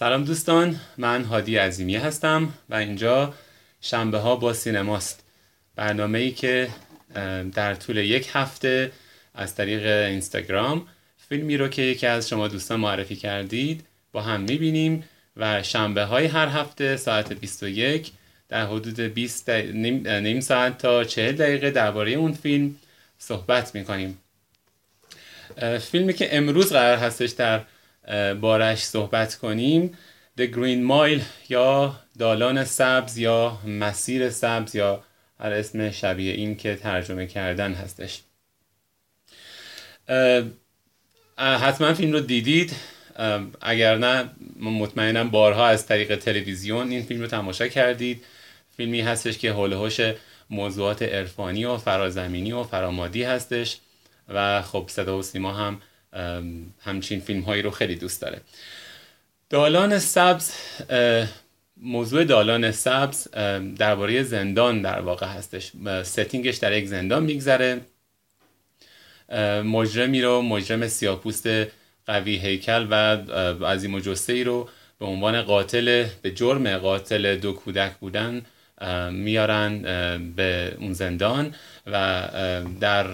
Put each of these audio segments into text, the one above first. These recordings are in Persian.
سلام دوستان من هادی عظیمی هستم و اینجا شنبه ها با سینماست. برنامه ای که در طول یک هفته از طریق اینستاگرام فیلمی رو که یکی از شما دوستان معرفی کردید با هم می‌بینیم و شنبه های هر هفته ساعت 21 در حدود 20 نیم ساعت تا 40 دقیقه درباره اون فیلم صحبت می‌کنیم. فیلمی که امروز قرار هستش در بارش صحبت کنیم. The Green Mile یا دالان سبز یا مسیر سبز یا هر اسم شبیه این که ترجمه کردن هستش. حتما فیلم رو دیدید. اگر نه مطمئنم بارها از طریق تلویزیون این فیلم رو تماشا کردید. فیلمی هستش که حول موضوعات عرفانی و فرازمینی و فرامادی هستش. و خب صدا و سیما هم همچین فیلم هایی رو خیلی دوست داره. دالان سبز موضوع دالان سبز درباره زندان در واقع هستش. ستینگش در یک زندان میگذره. مجرمی رو مجرم سیاپوست قوی هیکل و عظیم و ای رو به عنوان قاتل به جرم قاتل دو کودک بودن میارن به اون زندان و در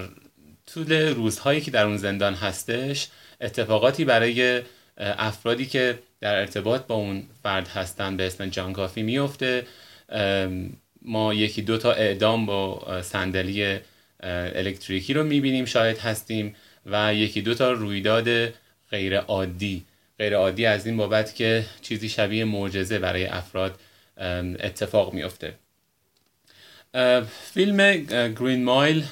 طول روزهایی که در اون زندان هستش اتفاقاتی برای افرادی که در ارتباط با اون فرد هستن به اسم جان کافی میفته ما یکی دو تا اعدام با صندلی الکتریکی رو می‌بینیم شاید هستیم و یکی دو تا رویداد غیر عادی غیر عادی از این بابت که چیزی شبیه معجزه برای افراد اتفاق میفته فیلم گرین مایل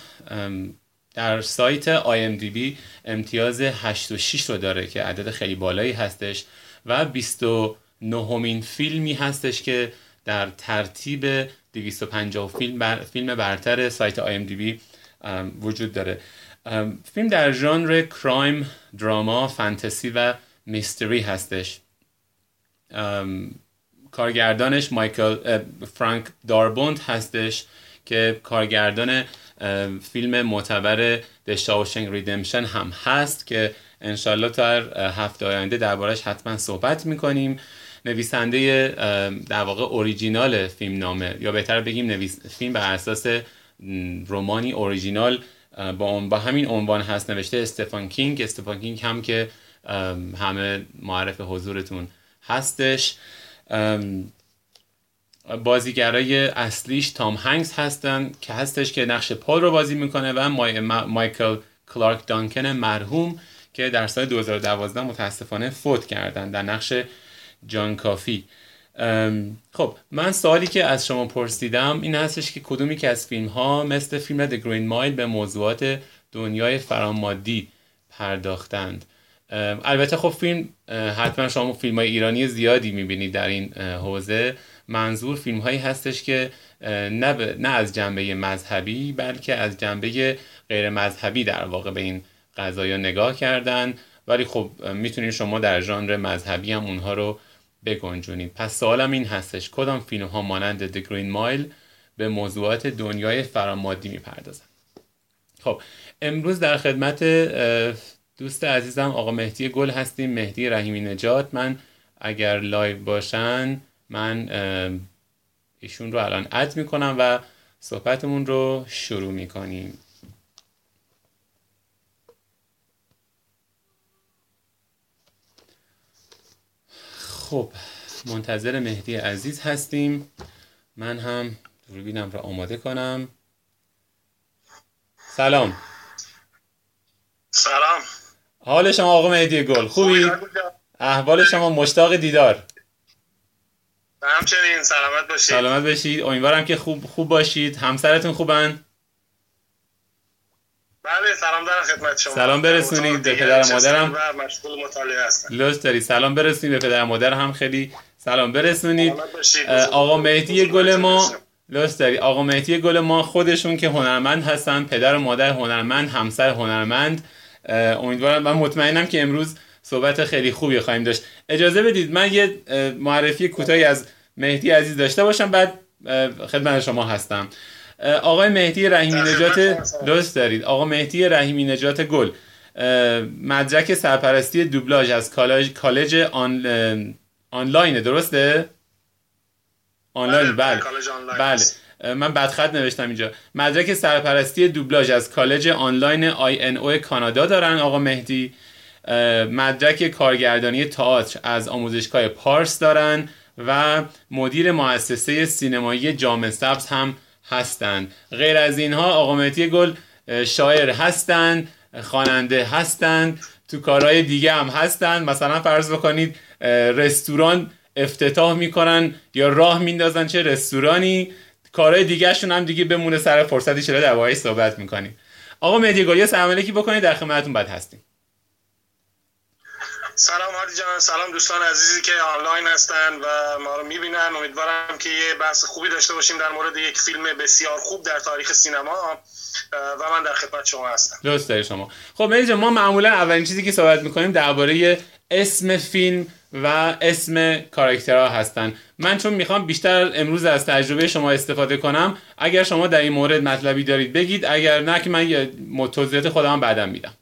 در سایت IMDb امتیاز 8 و 6 رو داره که عدد خیلی بالایی هستش و 29 همین فیلمی هستش که در ترتیب 250 فیلم, بر فیلم برتر سایت IMDb وجود داره. فیلم در ژانر کرایم، دراما، فانتزی و میستری هستش. کارگردانش مایکل فرانک داربوند هستش که کارگردان فیلم معتبر The Shawshank Redemption هم هست که انشالله تا هفته آینده دربارش حتما صحبت می‌کنیم. نویسنده در واقع اوریجینال فیلم نامه یا بهتر بگیم نویس فیلم بر اساس رومانی اوریجینال با, با همین عنوان هست نوشته استفان کینگ. استفان کینگ هم که همه معرف حضورتون هستش. بازیگرای اصلیش تام هنگس هستن که هستش که نقش پال رو بازی می‌کنه و مایکل کلارک دانکن مرحوم که در سال 2012 متاسفانه فوت کردن در نقش جان کافی. خب من سوالی که از شما پرسیدم این هستش که کدومی که از فیلم ها مثل فیلم The Green Mile به موضوعات دنیای فرامادی پرداختند؟ البته خب فیلم حتما شما فیلم های ایرانی زیادی می‌بینید در این حوزه. منظور فیلم هایی هستش که نه, نه از جنبه مذهبی بلکه از جنبه غیر مذهبی در واقع به این قضايا نگاه کردن. ولی خب می‌تونید شما در ژانر مذهبی هم اونها رو بگنجونید پس سوالم این هستش کدام فیلم ها مانند The Green Mile به موضوعات دنیای فرامادی می‌پردازن خب امروز در خدمت دوست عزیزم آقا مهدی گل هستیم. مهدی رحیمی نجات. من اگر لایو باشن من ایشون رو الان اد می‌کنم و صحبتمون رو شروع می‌کنیم. خب منتظر مهدی عزیز هستیم. من هم دوربینم رو آماده کنم. سلام. سلام. حال شما آقا مهدی گل خوبی؟ احوال شما مشتاق دیدار. همچنین سلامت باشید. سلامت باشید. امیدوارم که خوب خوب باشید. همسرتون خوبن؟ بله سلام دارم خدمت شما. سلام برسونید به پدر مادرم. مشغول مطالعه هستم. لطف داری سلام برسونید به پدر مادر هم خیلی. سلام برسونید. آقا مهدی گل ما لطف داری آقا مهدی گل ما خودشون که هنرمند هستن. پدر و مادر هنرمند همسر هنرمند. امیدوارم من مطمئنم که امروز صحبت خیلی خوبی خواهیم داشت. اجازه بدید من یه معرفی کوتاهی از مهدی عزیز داشته باشم بعد خدمت شما هستم. آقای مهدی رحیمی نجات درست دارید. آقا مهدی رحیمی نجات گل. مدرک سرپرستی دوبلاژ از کالج, کالج آنلاینه درسته؟ آنلاین بله، بله. بله. من بدخط نوشتم اینجا. مدرک سرپرستی دوبلاژ از کالج آنلاین INO کانادا دارن آقا مهدی. مدرک کارگردانی تئاتر از آموزشگاه پارس دارن و مدیر مؤسسه سینمایی جام سبز هم هستند غیر از اینها آقا مهدی گل شاعر هستند خواننده هستند تو کارهای دیگه هم هستند مثلا فرض بکنید رستوران افتتاح می‌کنن یا راه میندازن چه رستورانی. کارهای دیگهشون هم دیگه بمونه سر فرصتی چرا در صحبت می‌کنیم. آقا مهدی گل یه سلام علیکی بکنید در خدمتتون بعد هستیم. سلام هادی جان سلام دوستان عزیزی که آنلاین هستن و ما رو می‌بینن. امیدوارم که یه بحث خوبی داشته باشیم در مورد یک فیلم بسیار خوب در تاریخ سینما و من در خدمت شما هستم. درست داری شما. خب مهدی جان، ما معمولا اولین چیزی که صحبت می‌کنیم درباره اسم فیلم و اسم کاراکترها هستن. من چون می‌خوام بیشتر امروز از تجربه شما استفاده کنم اگر شما در این مورد مطلبی دارید بگید اگر نه که من توضیحات خودم بعدم میدم.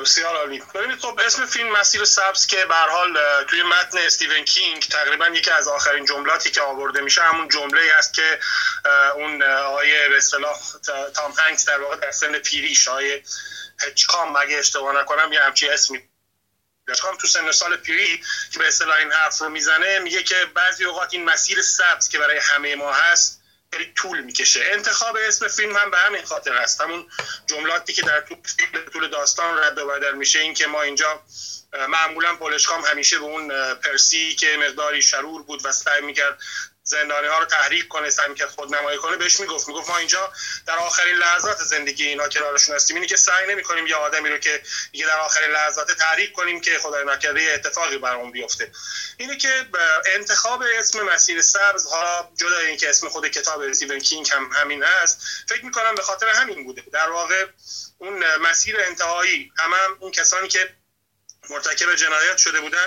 بسیار عالی. ببینید خب اسم فیلم مسیر سبز که به حال توی متن استیون کینگ تقریبا یکی از آخرین جملاتی که آورده میشه همون جمله است که اون آقای به اصطلاح تا- تام هنگس در واقع در سن پیریش آقای هچکام اگه اشتباه نکنم یه همچی اسمی. هچکام تو سن سال پیری که به اصطلاح این حرف رو می‌زنه میگه که بعضی اوقات این مسیر سبز که برای همه ما هست طول می‌کشه. انتخاب اسم فیلم هم به همین خاطر هست همون جملاتی که در طول فیلم طول داستان رد و بدل میشه این که ما اینجا معمولا پولشکام همیشه به اون پرسی که مقداری شرور بود و سعی می‌کرد زندانی ها رو تحریک کنه سعی می‌کرد خودنمایی کنه بهش می‌گفت می‌گفت ما اینجا در آخرین لحظات زندگی اینا کنارشون هستیم. اینی که سعی نمی‌کنیم یه آدمی رو که دیگه در آخرین لحظات تحریک کنیم که خدای نکرده اتفاقی برامون بیفته. اینه که انتخاب اسم مسیر سبز حالا جدا اینکه اسم خود کتاب استیون کینگ هم همین هست فکر می‌کنم به خاطر همین بوده. در واقع اون مسیر انتهایی همه هم اون کسانی که مرتکب جنایت شده بودن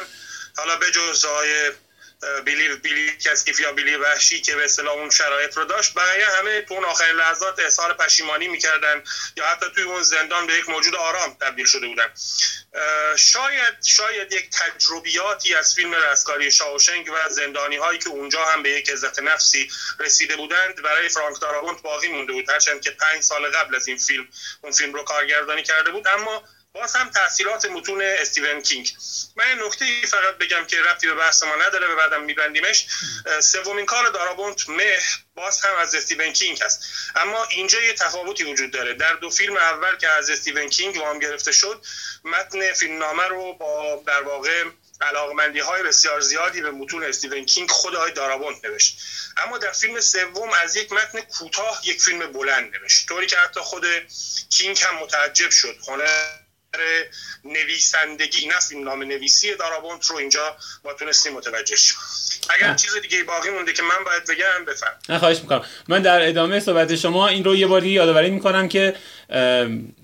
حالا به جز آقای بیلی بیلی کسیف یا بیلی وحشی که به اصطلاح اون شرایط رو داشت. بقیه همه تو اون آخرین لحظات اظهار پشیمانی می‌کردن یا حتی توی اون زندان به یک موجود آرام تبدیل شده بودن. شاید شاید یک تجربیاتی از فیلم رستگاری شاوشنگ و زندانی هایی که اونجا هم به یک عزت نفسی رسیده بودند برای فرانک دارابونت باقی مونده بود. هرچند که پنج سال قبل از این فیلم اون فیلم رو کارگردانی کرده بود. اما باز هم تاثیرات متون استیون کینگ. من یه نکته ای فقط بگم که رفتی به بحث ما نداره به بعدم میبندیمش. سومین کار دارابونت مه باز هم از استیون کینگ هست. اما اینجا یه تفاوتی وجود داره. در دو فیلم اول که از استیون کینگ وام گرفته شد متن فیلمنامه رو با در واقع علاقمندی های بسیار زیادی به متون استیون کینگ خود آقای دارابونت نوشت. اما در فیلم سوم از یک متن کوتاه یک فیلم بلند نوشت. طوری که حتی خود کینگ هم متعجب شد. هنر نویسندگی نه فیلم نام نویسی دارابونت رو اینجا ما تونستیم متوجه شیم. اگر چیز دیگه باقی مونده که من باید بگم بفهم نه خواهش می‌کنم. من در ادامه صحبت شما این رو یه باری یادآوری می‌کنم که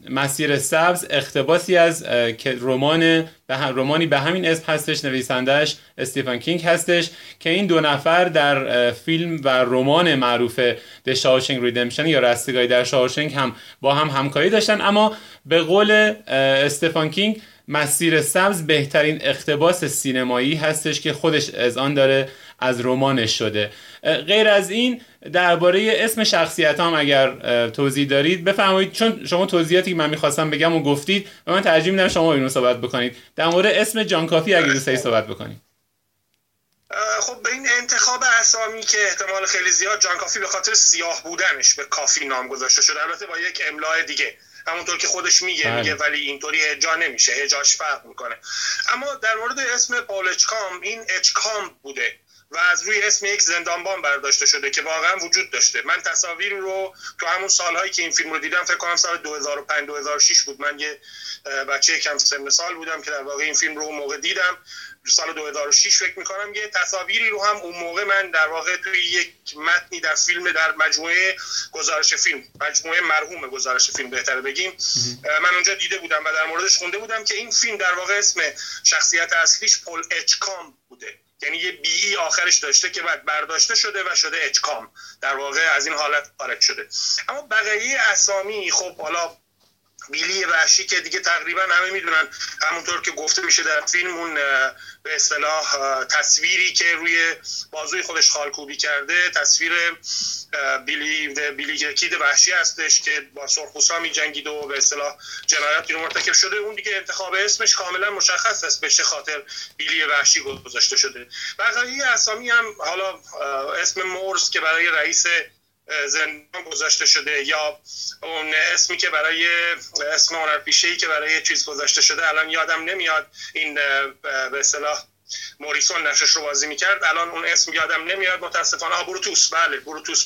مسیر سبز اقتباسی از که رمان رمانی به همین اسم هستش نویسندهش استیفن کینگ هستش که این دو نفر در فیلم و رمان معروف د شاوشنگ ریدمشن یا رستگاری در شاوشنگ هم با هم همکاری داشتن. اما به قول اه، استفان کینگ مسیر سبز بهترین اقتباس سینمایی هستش که خودش از آن داره از رمانش شده. غیر از این درباره اسم شخصیت هم اگر توضیح دارید بفرمایید. چون شما توضیحاتی که من می‌خواستم بگم و گفتید و من ترجیح میدم شما اینو صحبت بکنید. در مورد اسم جان کافی اگر دوست دارید صحبت بکنید. خب به این انتخاب اسامی که احتمال خیلی زیاد جان کافی به خاطر سیاه بودنش به کافی نام گذاشته شده. البته با یک املای دیگه. همونطور که خودش میگه بله. میگه ولی اینطوری هجا نمیشه. هجاش فرق می‌کنه. اما در مورد اسم پاول اچکام این اچکام بوده. و از روی اسم یک زندانبان برداشته شده که واقعا وجود داشته. من تصاویر رو تو همون سالهایی که این فیلم رو دیدم فکر کنم سال 2005 2006 بود. من یه بچه کم سن سال بودم که در واقع این فیلم رو اون موقع دیدم. سال 2006 فکر می‌کنم یه تصاویری رو هم اون موقع من در واقع توی یک متنی در فیلم در مجموعه گزارش فیلم مجموعه مرحوم گزارش فیلم بهتره بگیم من اونجا دیده بودم و در موردش خونده بودم که این فیلم در واقع اسم شخصیت اصلیش پل اچکام بوده. یعنی یه بی آخرش داشته که بعد برداشته شده و شده اچکام در واقع از این حالت خارج شده. اما بقیه اسامی خب حالا بیلی وحشی که دیگه تقریبا همه می‌دونن همونطور که گفته میشه در فیلم اون به اصطلاح تصویری که روی بازوی خودش خالکوبی کرده تصویر بیلی بیلی کید وحشی هستش که با سرخوسا می جنگید و به اصطلاح جنایاتی رو مرتکب شده. اون دیگه انتخاب اسمش کاملا مشخص است به خاطر بیلی وحشی گذاشته شده. بقیه اسامی هم حالا اسم مورس که برای رئیس زندان گذاشته شده یا اون اسمی که برای اسم هنرپیشه ای که برای چیز گذاشته شده الان یادم نمیاد این به اصطلاح موریسون نقشش رو بازی می‌کرد. الان اون اسم یادم نمیاد. متاسفانه ها بروتوس. بله بروتوس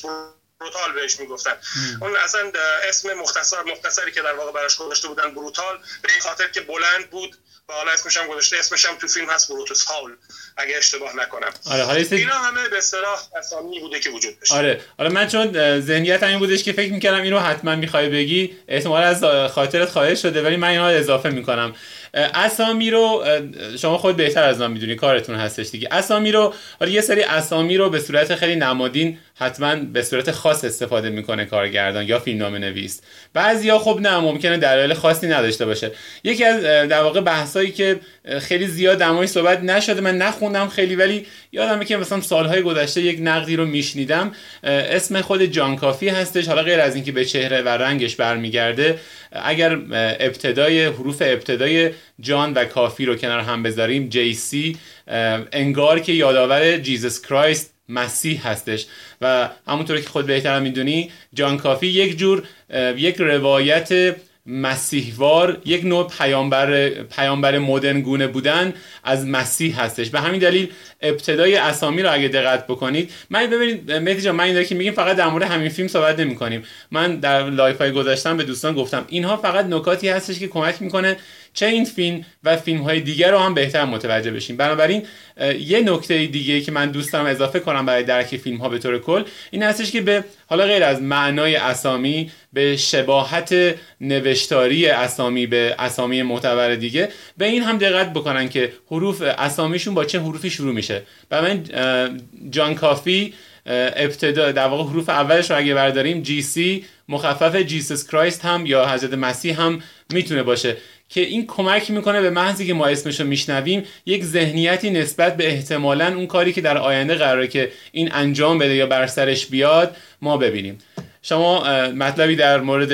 بروتال بهش می‌گفتن. اون اصلا اسم مختصر مختصری که در واقع براش گذاشته بودن بروتال به این خاطر که بلند بود و حالا اسمش هم گذاشته اسمش هم تو فیلم هست بروتوس هاول اگه اشتباه نکنم. آره حالا اینا همه به اصطلاح اسامی بوده که وجود داشت آره حالا من چون ذهنیت این بودش که فکر می‌کردم اینو حتما می‌خوای بگی احتمال از خاطرت خواهش شده ولی من اینو اضافه می‌کنم. اسامی رو شما خود بهتر از من می‌دونی کارتون هستش دیگه. اسامی رو حالا یه سری اسامی رو به صورت خیلی نمادین حتما به صورت خاص استفاده می‌کنه کارگردان یا فیلمنامه نویس بعضیا خب نه ممکنه دلایل خاصی نداشته باشه. یکی از در واقع بحثایی که خیلی زیاد دمای صحبت نشده من نخوندم خیلی ولی یادمه که مثلا سالهای گذشته یک نقدی رو میشنیدم. اسم خود جان کافی هستش. حالا غیر از اینکه به چهره و رنگش برمیگرده اگر ابتدای حروف ابتدای جان و کافی رو کنار هم بذاریم JC انگار که یادآور Jesus Christ مسیح هستش. و همونطور که خود بهتر می‌دونی جان کافی یک جور یک روایت مسیحوار یک نوع پیامبر پیامبر مدرن گونه بودن از مسیح هستش. به همین دلیل ابتدای اسامی رو اگه دقت بکنید من ببینید مهدی جان من این که میگیم فقط در مورد همین فیلم صحبت نمی کنیم من در live های گذاشتم به دوستان گفتم اینها فقط نکاتی هستش که کمک می‌کنه چه این فیلم و فیلم های دیگر رو هم بهتر متوجه بشیم. بنابراین یه نکته دیگه که من دوست دارم اضافه کنم برای درک فیلم ها به طور کل این هستش که به حالا غیر از معنای اسامی به شباهت نوشتاری اسامی به اسامی معتبر دیگه به این هم دقت بکنن که حروف اسامیشون با چه حروفی شروع میشه. و من جان کافی ابتدا در واقع حروف اولش رو اگه برداریم جی سی مخفف جیسس کرایست هم یا حضرت مسیح هم می‌تونه باشه. که این کمک می‌کنه به محضی که ما اسمش رو میشنویم یک ذهنیتی نسبت به احتمالا اون کاری که در آینده قراره که این انجام بده یا بر سرش بیاد ما ببینیم. شما مطلبی در مورد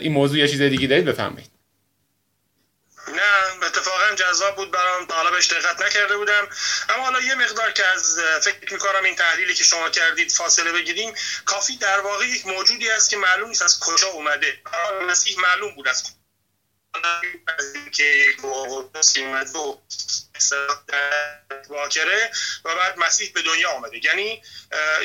این موضوع یا چیز دیگه دارید؟ بفرمایید. نه اتفاقا جذاب بود برام. تا حالا بهش دقت نکرده بودم. اما حالا یه مقدار که از فکر می‌کنم این تحلیلی که شما کردید فاصله بگیریم کافی در واقع یک موجودی است که معلوم نیست از کجا اومده. مسیح معلوم بود از که واکره و بعد مسیح به دنیا آمده. یعنی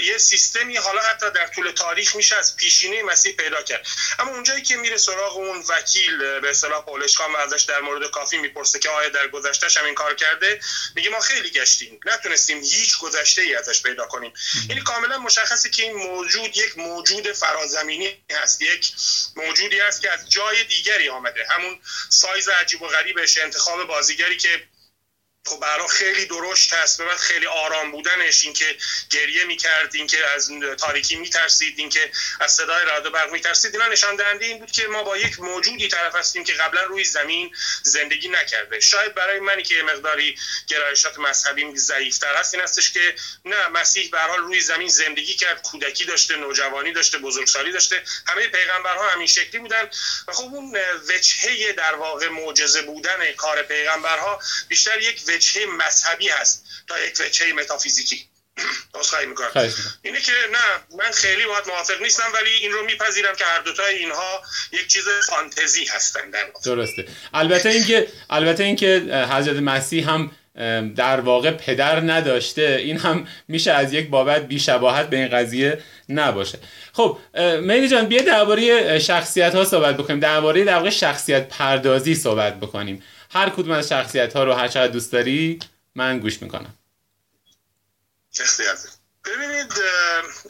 یه سیستمی حالا حتی در طول تاریخ میشه از پیشینه مسیح پیدا کرد. اما اونجایی که میره سراغ اون وکیل به اصطلاح پولش خان ازش در مورد کافی می‌پرسه که آیا در گذشتهش هم این کار کرده میگه ما خیلی گشتیم. نتونستیم هیچ گذشته ای ازش پیدا کنیم. یعنی کاملا مشخصه که این موجود یک موجود فرازمینی هست. یک موجودی است که از جای دیگری آمده. همون سایز عجیب و غریبش انتخاب بازیگری که خب برای خیلی درشت هست. بعد خیلی آرام بودنش اینکه گریه می‌کرد اینکه از تاریکی میترسید اینکه از صدای رعد و برق میترسید. اینا نشان دهنده این بود که ما با یک موجودی طرف هستیم که قبلا روی زمین زندگی نکرده. شاید برای منی که مقداری گرایشات مذهبی ضعیفتر هست این هستش که نه مسیح به حال روی زمین زندگی کرد کودکی داشته نوجوانی داشته بزرگسالی داشته. همه پیغمبرها همین شکلی بودن. و خب اون وجهه در واقع معجزه بودن کار پیغمبرها بیشتر یک وجهه مذهبی هست تا یک وجهه متافیزیکی خواهی می‌کنم. اینه که نه من خیلی باید موافق نیستم ولی این رو میپذیرم که هر دوتای اینها یک چیز فانتزی هستن در درسته. البته اینکه البته اینکه حضرت مسیح هم در واقع پدر نداشته این هم میشه از یک بابت بیشباهت به این قضیه نباشه. خب میلی جان بیا درباره شخصیت ها صحبت بکنیم. درباره در واقع شخصیت پردازی صحبت بکنیم. هر کدوم از شخصیت ها رو هر چقدر دوست داری من گوش می‌کنم. ببینید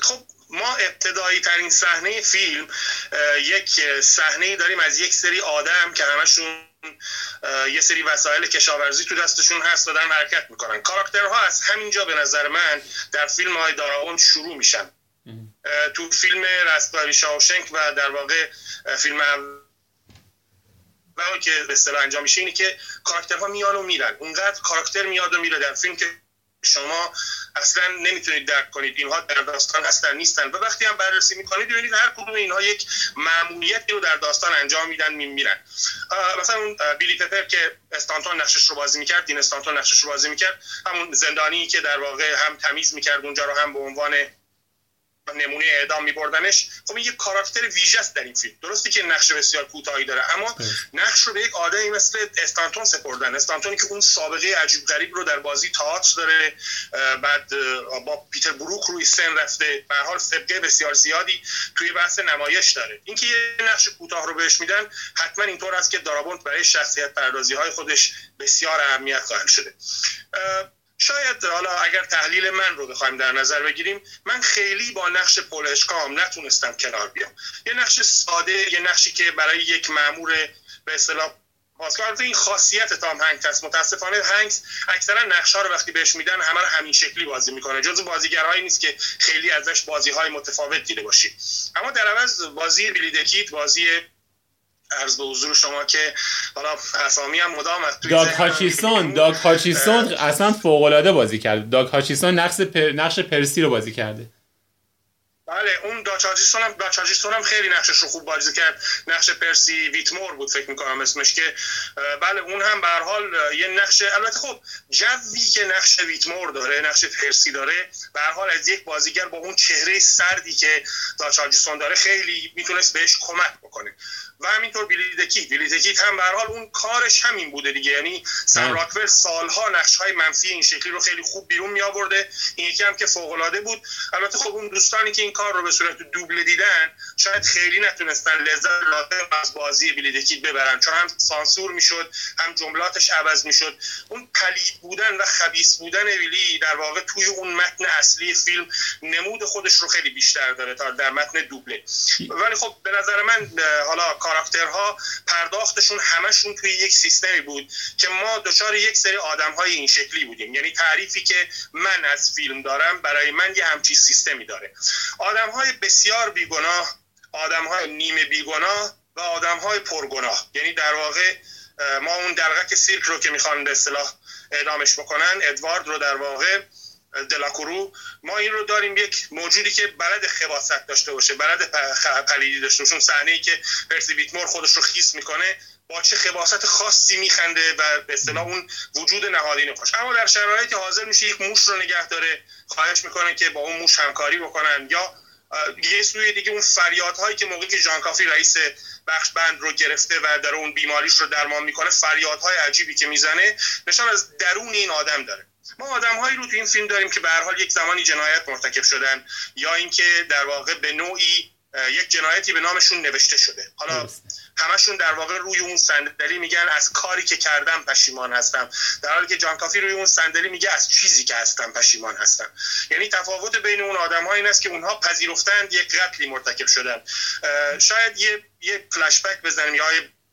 خب ما ابتدایی ترین صحنه فیلم یک صحنه داریم از یک سری آدم که همشون یه سری وسایل کشاورزی تو دستشون هست و دارن حرکت می‌کنن. کاراکترها از همینجا به نظر من در فیلم های داراون شروع میشن. تو فیلم رستگاری شاوشنک و در واقع فیلم و که به اصطلاح انجام میشه اینه که کاراکترها میان و میرن. اونقدر کاراکتر میاد و میره در فیلم که شما اصلا نمی‌تونید درک کنید. اینها در داستان اصلا نیستن. و وقتی هم بررسی می‌کنید ببینید هر کدوم اینها یک معمولیتی رو در داستان انجام میدن میرن مثلا اون بیلی پپر که استانتون نقشش رو بازی می‌کرد دین استانتون نقشش رو بازی می‌کرد. همون زندانی که در واقع هم تمیز می‌کرد اونجا رو هم به عنوان نمونه اعدام میبردنش خب این یک کاراکتر ویژه است در این فیلم. درسته که نقش بسیار کوتاهی داره اما نقش رو به یک آدمی مثل استانتون سپردن. استانتونی که اون سابقه عجیب غریب رو در بازی تئاتر داره بعد با پیتر بروک روی سن رفته. به حال سابقه بسیار زیادی توی بحث نمایش داره. اینکه یه نقش کوتاه رو بهش میدن حتما اینطور است که دارابونت برای شخصیت پردازی های خودش بسیار اهمیت قائل شده. شاید حالا اگر تحلیل من رو بخوایم در نظر بگیریم من خیلی با نقش پول اشکام نتونستم کنار بیام. یه نقش ساده یه نقشی که برای یک مامور به اصطلاح پاسکار این خاصیت تام هنگس هست متاسفانه هنگس اکثرا نقشا رو وقتی بهش میدن همه رو همین شکلی بازی می‌کنه. جزو بازیگرهایی نیست که خیلی ازش بازی های متفاوت دیده باشی. اما در عوض بازی بیلیدکیت بازی عرض به حضور شما که حالا اسامی هم مدام از داگ هاچیسون داگ هاچیسون اصلا فوق العاده بازی کرده. داگ هاچیسون نقش پر... نقش پرسی رو بازی کرده. بله اون داچاجیسون هم داچاجیسون هم خیلی نقشش رو خوب بازی کرد. نقش پرسی ویتمور بود فکر می‌کنم اسمش که. بله اون هم به حال یه نقش البته خب جوی که نقش ویتمور داره نقش پرسی داره به حال از یک بازیگر با اون چهره سردی که داچاجیسون داره خیلی می‌تونست بهش کمک بکنه. و همینطور بیلیدکی بیلیدکی هم به حال اون کارش همین بوده دیگه. یعنی سم راکول سالها نقش های منفی این شکلی رو خیلی خوب بیرون می آورده این یکی هم که فوق العاده بود. البته خب اون دوستانی که این کار رو به صورت دوبله دیدن شاید خیلی نتونستن لذت لازم از بازی بیلیدکی ببرن. چون هم سانسور می‌شد هم جملاتش عوض می‌شد. اون پلید بودن و خبیس بودن ویلی در واقع توی اون متن اصلی فیلم نمود خودش رو خیلی بیشتر داره تا در متن دوبله. ولی خب به نظر من حالا کاراکترها پرداختشون همشون توی یک سیستمی بود که ما دچار یک سری آدم های این شکلی بودیم. یعنی تعریفی که من از فیلم دارم برای من یه همچی سیستمی داره. آدم های بسیار بیگناه آدم های نیمه بیگناه و آدم های پرگناه. یعنی در واقع ما اون درغک سیرک رو که می‌خوان به اصطلاح اعدامش بکنن ادوارد رو در واقع دلاکرو ما این رو داریم یک موجودی که بلد خباست داشته باشه بلد پلیدی داشته باشه. اون صحنه که پرسی بیتمور خودش رو خیس می‌کنه با چه خباست خاصی میخنده و به اصطلاح اون وجود نهادینه خوش. اما در شرایطی حاضر میشه یک موش رو نگه داره خواهش می‌کنه که با اون موش همکاری بکنن یا یه سوی دیگه اون فریادهایی که موقعی که ژان کافی رئیس بخش بند رو گرفته و در اون بیماریش رو درمان می‌کنه فریادهای عجیبی که می‌زنه نشان از درون این آدم داره. ما آدم هایی رو تو این فیلم داریم که به هر حال یک زمانی جنایت مرتکب شدن یا اینکه در واقع به نوعی یک جنایتی به نامشون نوشته شده. حالا همشون در واقع روی اون صندلی میگن از کاری که کردم پشیمان هستم. در حالی که جان کافی روی اون صندلی میگه از چیزی که هستم پشیمان هستم. یعنی تفاوت بین اون آدم ها این است که اونها پذیرفتند یک قتلی مرتکب شدن. شاید یه یه فلش بک بزنیم یا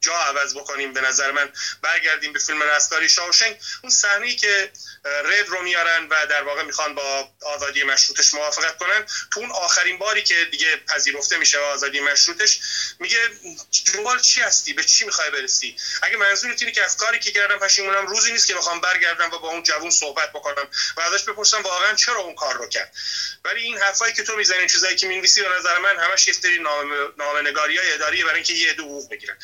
جا عوض بکنیم به نظر من برگردیم به فیلم رستگاری شاوشنگ. اون صحنه که رد رو میارن و در واقع می‌خوان با آزادی مشروطش موافقت کنن تو اون آخرین باری که دیگه پذیرفته میشه آزادی مشروطش میگه دنبال چی هستی؟ به چی می‌خوای برسی؟ اگه منظورت اینه که از کاری که کردم پشیمونم روزی نیست که بخوام برگردم و با اون جوون صحبت بکنم و ازش بپرسم واقعا چرا اون کار رو کرد؟ ولی این حرفایی که تو می‌زنی چیزایی که می‌نویسی به نظر من همش یه سری نامه های اداری برای اینکه یه دو بگیرن.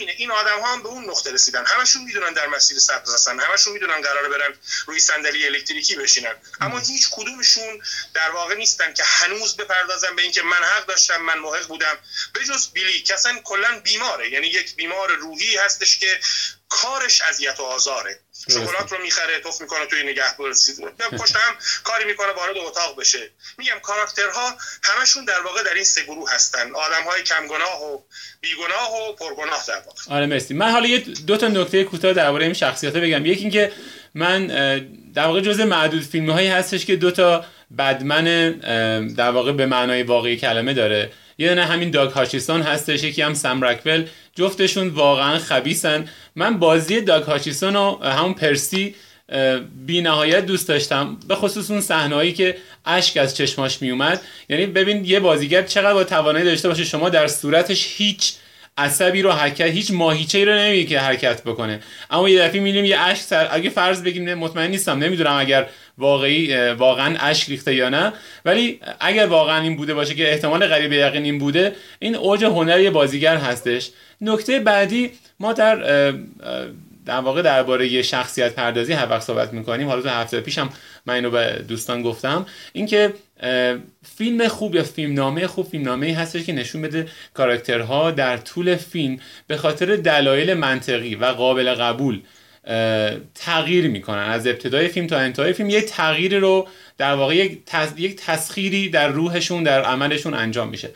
همینه. این آدم ها هم به اون نقطه رسیدن. همشون می‌دونن در مسیر سبز هستن. همشون می‌دونن قراره برن روی صندلی الکتریکی بشینن. اما هیچ کدومشون در واقع نیستن که هنوز بپردازن به اینکه من حق داشتم من محق بودم. به جز بیلی اصلا کلا بیماره. یعنی یک بیمار روحی هستش که کارش اذیت و آزاره. شکلات رو می‌خره توف می‌کنه توی نگهبان. پشت هم کاری می‌کنه وارد اتاق بشه. میگم کاراکترها همشون در واقع در این سه گروه هستن. آدم های کمگناه و بیگناه و پرگناه در واقع. آره مرسی. من حالا یه دو تا نکته کوتاه درباره این شخصیت بگم. یکی اینکه من در واقع جزء معدود فیلم هایی هستش که دو تا بدمن در واقع به معنای واقعی کلمه داره. یه دونه همین داگ هاشیسون هستش یکی هم سم رکول جفتشون واقعا خبیسن من بازی داگ هاشیسون و همون پرسی بی نهایت دوست داشتم. به خصوص اون صحنه‌ای که اشک از چشماش میومد یعنی ببین یه بازیگر چقدر با توانایی داشته باشه شما در صورتش هیچ عصبی رو حرکت هیچ ماهیچه رو نمیگه که حرکت بکنه. اما یه دفعه می‌بینیم یه اشک سر اگه فرض بگیم مطمئن نیستم نمی‌دونم اگر واقعی واقعا اشک ریخته یا نه. ولی اگر واقعا این بوده باشه که احتمال غریب یقین این بوده این اوج هنری بازیگر هستش. نکته بعدی ما در در واقع درباره شخصیت پردازی هر وقت صحبت می‌کنیم. حالا تو هفته پیشم من اینو به دوستان گفتم. اینکه فیلم خوب یا فیلمنامه خوب فیلمنامه ای هستش که نشون بده کاراکترها در طول فیلم به خاطر دلایل منطقی و قابل قبول تغییر می‌کنن. از ابتدای فیلم تا انتهای فیلم یک تغییری رو در واقع یک, یک تسخیری در روحشون در عملشون انجام میشه.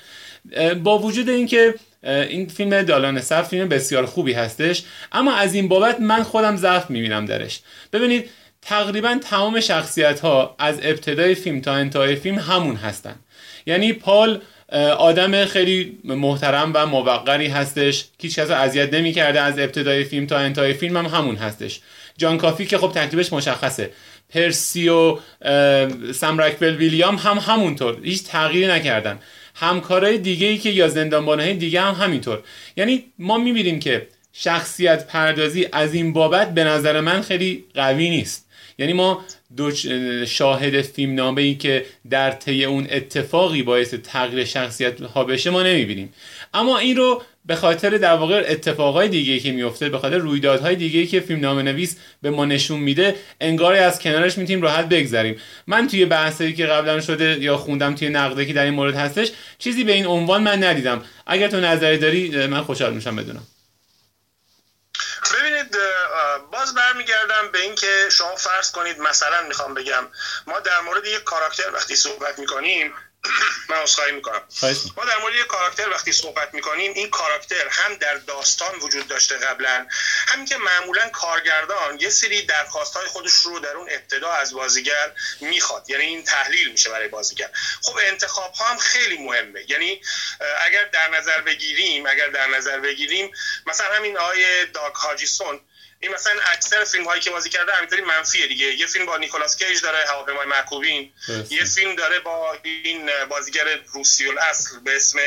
با وجود اینکه این فیلم دالان سر فیلم بسیار خوبی هستش اما از این بابت من خودم ضعف می‌بینم درش. ببینید تقریبا تمام شخصیت ها از ابتدای فیلم تا انتهای فیلم همون هستن. یعنی پال آدم خیلی محترم و موقری هستش. هیچ کس اذیت نمی‌کرده از ابتدای فیلم تا انتهای فیلم هم همون هستش. جان کافی که خب تکلیفش مشخصه. پرسی و ویلیام هم همونطور. هیچ تغییری نکردن. همکارای دیگه ای که یا زندانبانهای دیگه هم همینطور. یعنی ما می‌بینیم که شخصیت پردازی از این بابت به نظر من خیلی قوی نیست. یعنی ما دو شاهد فیلم نامه ای که در طی اون اتفاقی باعث تغییر شخصیت ها بشه ما نمی‌بینیم. اما این رو به خاطر در واقع اتفاقای دیگه که میفته به خاطر رویدادهای دیگه که فیلم نام نویس به ما نشون میده انگاری از کنارش می‌تونیم راحت بگذریم. من توی بحثی که قبلا شده یا خوندم توی نقده که در این مورد هستش چیزی به این عنوان من ندیدم. اگر تو نظری داری من خوشحال میشم بدونم ببینید باز برمیگردم به اینکه شما فرض کنید مثلا می‌خوام بگم ما در مورد یک کاراکتر وقتی صحبت می‌کنیم من اصخایی می‌کنم. ما در مورد یک کاراکتر وقتی صحبت می‌کنیم این کاراکتر هم در داستان وجود داشته قبلا. همین که معمولا کارگردان یه سری درخواست های خودش رو در اون ابتدا از بازیگر می‌خواد. یعنی این تحلیل میشه برای بازیگر. خب انتخاب ها هم خیلی مهمه. یعنی اگر در نظر بگیریم اگر در نظر بگیریم مثلا همین آقای داگ هاجیسون این مثلا اکثر فیلم هایی که بازی کرده همینطوری منفیه دیگه. یه فیلم با نیکولاس کیج داره هواپیمای معکوبین یه فیلم داره با این بازیگر روسی اصل به اسم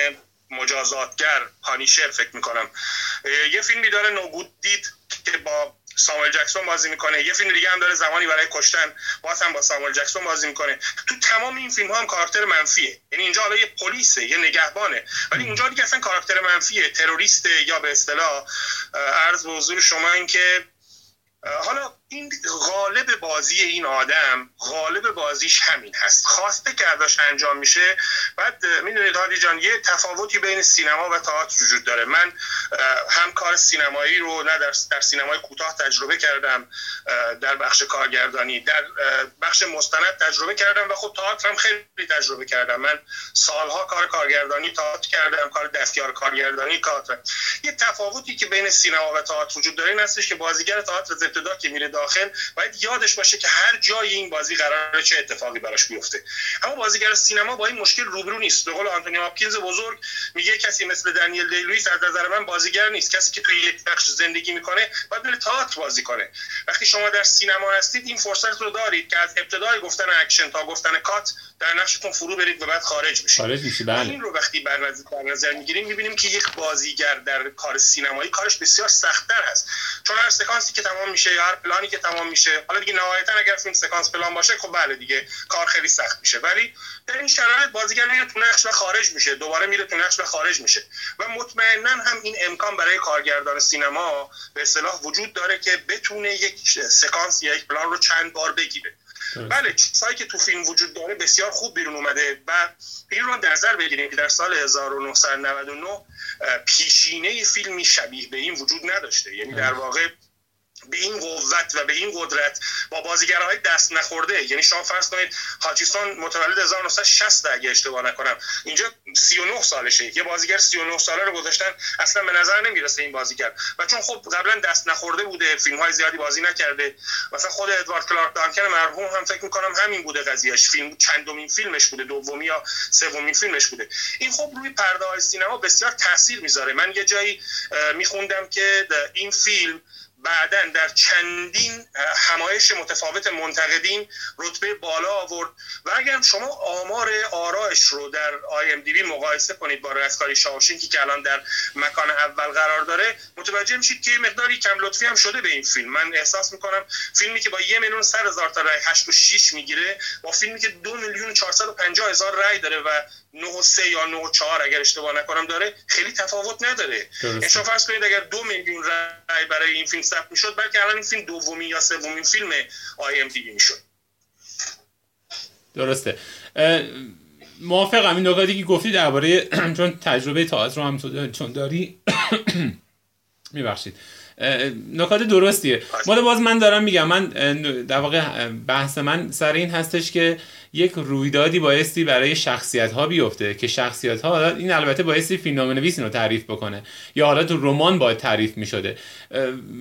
مجازاتگر پانیشر فکر می‌کنم. یه فیلمی داره نوگود دید که با ساموئل جکسون بازی می‌کنه. یه فیلم دیگه هم داره زمانی برای کشتن. باز هم با ساموئل جکسون بازی می‌کنه. تو تمام این فیلم ها هم کاراکتر منفیه. یعنی اینجا حالا یه پلیسه یه نگهبانه. ولی اونجا دیگه اصلا کاراکتر منفیه. تروریسته یا به اصطلاح عرض به حضور شما این که حالا این غالب بازی این آدم غالب بازیش همین هست. خواسته که ازش انجام میشه بعد می‌دونید هادی جان یه تفاوتی بین سینما و تئاتر وجود داره. من هم کار سینمایی رو نه در, در سینمای کوتاه تجربه کردم در بخش کارگردانی در بخش مستند تجربه کردم و خب تئاتر هم خیلی تجربه کردم. من سالها کار کارگردانی تئاتر کردم کار دستیار کارگردانی تئاتر. یه تفاوتی که بین سینما و تئاتر وجود داره این هستش که بازیگر تئاتر از ابتدا که میره داخل باید یادش باشه که هر جای این بازی قراره چه اتفاقی براش بیفته. اما بازیگر سینما با این مشکل روبرو نیست. به قول آنتونی هاپکینز بزرگ میگه کسی مثل دنیل دی لوئیس از نظر من بازیگر نیست. کسی که توی یک بخش زندگی می‌کنه باید بره تئاتر بازی کنه. وقتی شما در سینما هستید این فرصت رو دارید که از ابتدای گفتن اکشن تا گفتن کات در نقشتون فرو برید و بعد خارج بشید. خارج میشی بله. این رو وقتی بر نظر می‌گیریم می‌بینیم که یک بازیگر در کار سینمایی کارش بسیار سختتر هست. چون هر سکانسی که تمام میشه یا هر پلانی که تمام میشه. حالا دیگه نهایتا اگر فیلم سکانس پلان باشه خب بله دیگه کار خیلی سخت میشه. ولی در این شرایط بازیگر میره تو نقش و خارج میشه. دوباره میره تو نقش و خارج میشه. و مطمئنا هم این امکان برای کارگردان سینما به اصطلاح وجود داره که بتونه یک سکانس یا یک پلان رو چند بار بگیره. بله چیزهایی که تو فیلم وجود داره بسیار خوب بیرون اومده و این رو در نظر بگیریم که در سال 1999 پیشینه فیلمی شبیه به این وجود نداشته. یعنی در واقع به این قوت و به این قدرت با بازیگرهای دست نخورده. یعنی شما فرض کنید هاچیسون متولد 1960 اگه اشتباه نکنم. اینجا 39 سالشه. یه بازیگر 39 ساله رو گذاشتن اصلا به نظر نمی‌رسه این بازیگر و چون خب قبلا دست نخورده بوده فیلم های زیادی بازی نکرده. مثلا خود ادوارد کلارک دانکن مرحوم هم فکر می‌کنم همین بوده قضیهش فیلم چندمین فیلمش بوده دومی یا سومین فیلمش بوده. این خب روی پرده های سینما بسیار تاثیر می‌ذاره. من یه جایی میخوندم که این فیلم بعدا در چندین همایش متفاوت منتقدین رتبه بالا آورد. و اگر شما آمار آرایش رو در آی ام دی بی مقایسه کنید با رستگاری شاوشینکی که الان در مکان اول قرار داره متوجه میشید که مقداری کم لطفی هم شده به این فیلم. من احساس می‌کنم فیلمی که با یه میلیون سر هزار تا رای 8 و 6 می‌گیره با فیلمی که دو میلیون 450 هزار رای داره و 9 و 3 یا 9 و 4 اگر اشتباه نکنم داره خیلی تفاوت نداره. شما فرض کنید اگر دو میلیون رای برای این فیلم ثبت می‌شد بلکه الان این فیلم دومین یا سومین فیلم آی ام دی بی می‌شد. درسته. موافقم. این نکاتی که گفتی درباره چون تجربه تئاتر رو هم چون داری میبخشید. نکات درستیه. ما باز من دارم میگم. من در واقع بحث من سر این هستش که یک رویدادی بایستی برای شخصیت ها بیفته که شخصیت ها این البته بایستی فیلم نویس رو تعریف بکنه یا حالا تو رمان باید تعریف می‌شده.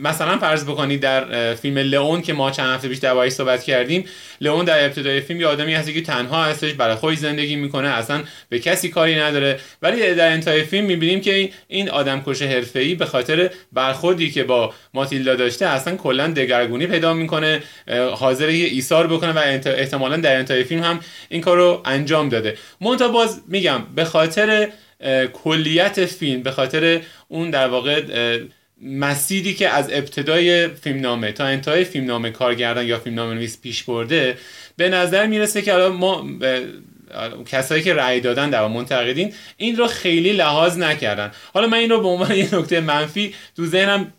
مثلا فرض بکنید در فیلم لئون که ما چند هفته پیش دربارش صحبت کردیم لئون در ابتدای فیلم یه آدمی هستی که تنها هستش برای خودش زندگی می‌کنه اصلا به کسی کاری نداره. ولی در انتهای فیلم می‌بینیم که این آدم کش حرفه‌ای به خاطر برخوردی که با ماتیلدا داشته اصلا کلا دگرگونی پیدا می‌کنه حاضر ایثار بکنه و احتمالا در انتهای فیلم هم این کار رو انجام داده. منتها باز میگم به خاطر کلیت فیلم به خاطر اون در واقع مسیری که از ابتدای فیلمنامه تا انتهای فیلمنامه کارگردان یا فیلمنامه نویس پیش برده به نظر می‌رسه که الان ما کسایی که رأی دادن در منتقدین این رو خیلی لحاظ نکردن. حالا من این رو به عنوان یه نکته منفی تو ذهنم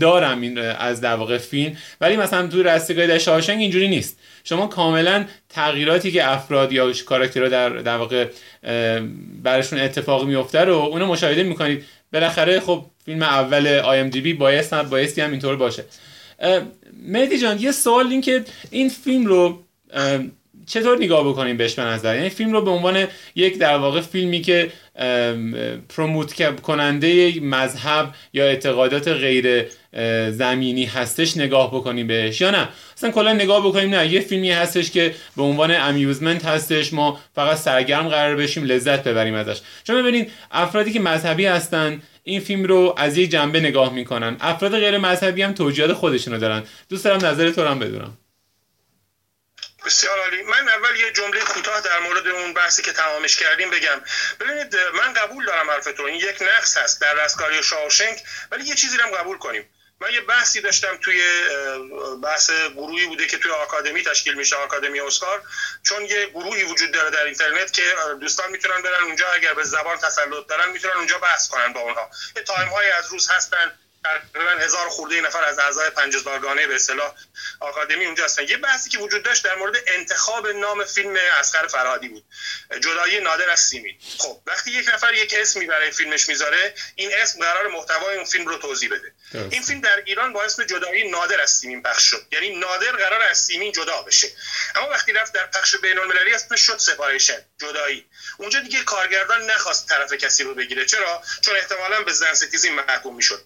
دارم این از در واقع فیلم ولی مثلا تو رستگاری در شاهشنگ اینجوری نیست. شما کاملا تغییراتی که افراد یا کاراکترها در در واقع برشون اتفاق میفته رو اونو مشاهده می‌کنید. بالاخره خب فیلم اول آی ام دی بی بایست بایستی هم اینطور باشه. مهدی جان یه سوال این که این فیلم رو چطور نگاه بکنیم بهش به نظر؟ یعنی فیلم رو به عنوان یک در واقع فیلمی که پروموت کننده مذهب یا اعتقادات غیر زمینی هستش نگاه بکنیم بهش یا نه؟ اصلا کلا نگاه بکنیم نه. یه فیلمی هستش که به عنوان امیوزمنت هستش. ما فقط سرگرم قرار بشیم لذت ببریم ازش. چون ببینید افرادی که مذهبی هستن این فیلم رو از یک جنبه نگاه می‌کنن. افراد غیر مذهبی هم توجیهات خودشونو دارن. دوست دارم نظر تو هم بدونم. بسیار عالی. من اول یه جمله کوتاه در مورد اون بحثی که تمامش کردیم بگم. ببینید من قبول دارم حرفتون. این یک نقص هست در رستگاری شاوشنگ ولی یه چیزی هم قبول کنیم. من یه بحثی داشتم توی بحث گروهی بوده که توی آکادمی تشکیل میشه آکادمی اسکار. چون یه گروهی وجود داره در اینترنت که دوستان می‌تونن برن اونجا اگر به زبان تسلط دارن می‌تونن اونجا بحث کنن با اونها. یه تایم های از روز هستن تقریبا هزار خورده نفر از اعضای پنجزارگانه به اصطلاح آکادمی اونجا هستن. یه بحثی که وجود داشت در مورد انتخاب نام فیلم اسقر فرهادی بود. جدایی نادر از سیمین خب وقتی یک نفر یک اسمی برای فیلمش می‌ذاره این اسم قرار محتوای اون فیلم رو توضیح بده. این فیلم در ایران با اسم جدایی نادر از سیمین پخش شد. یعنی نادر قرار از سیمین جدا بشه. اما وقتی رفت در پخش بین المللی اسمش شد سپاریشن جدایی. اونجا دیگه کارگردان نخواست طرف کسی رو بگیره. چرا؟ چون احتمالا به زن ستیزی محکوم می‌شد.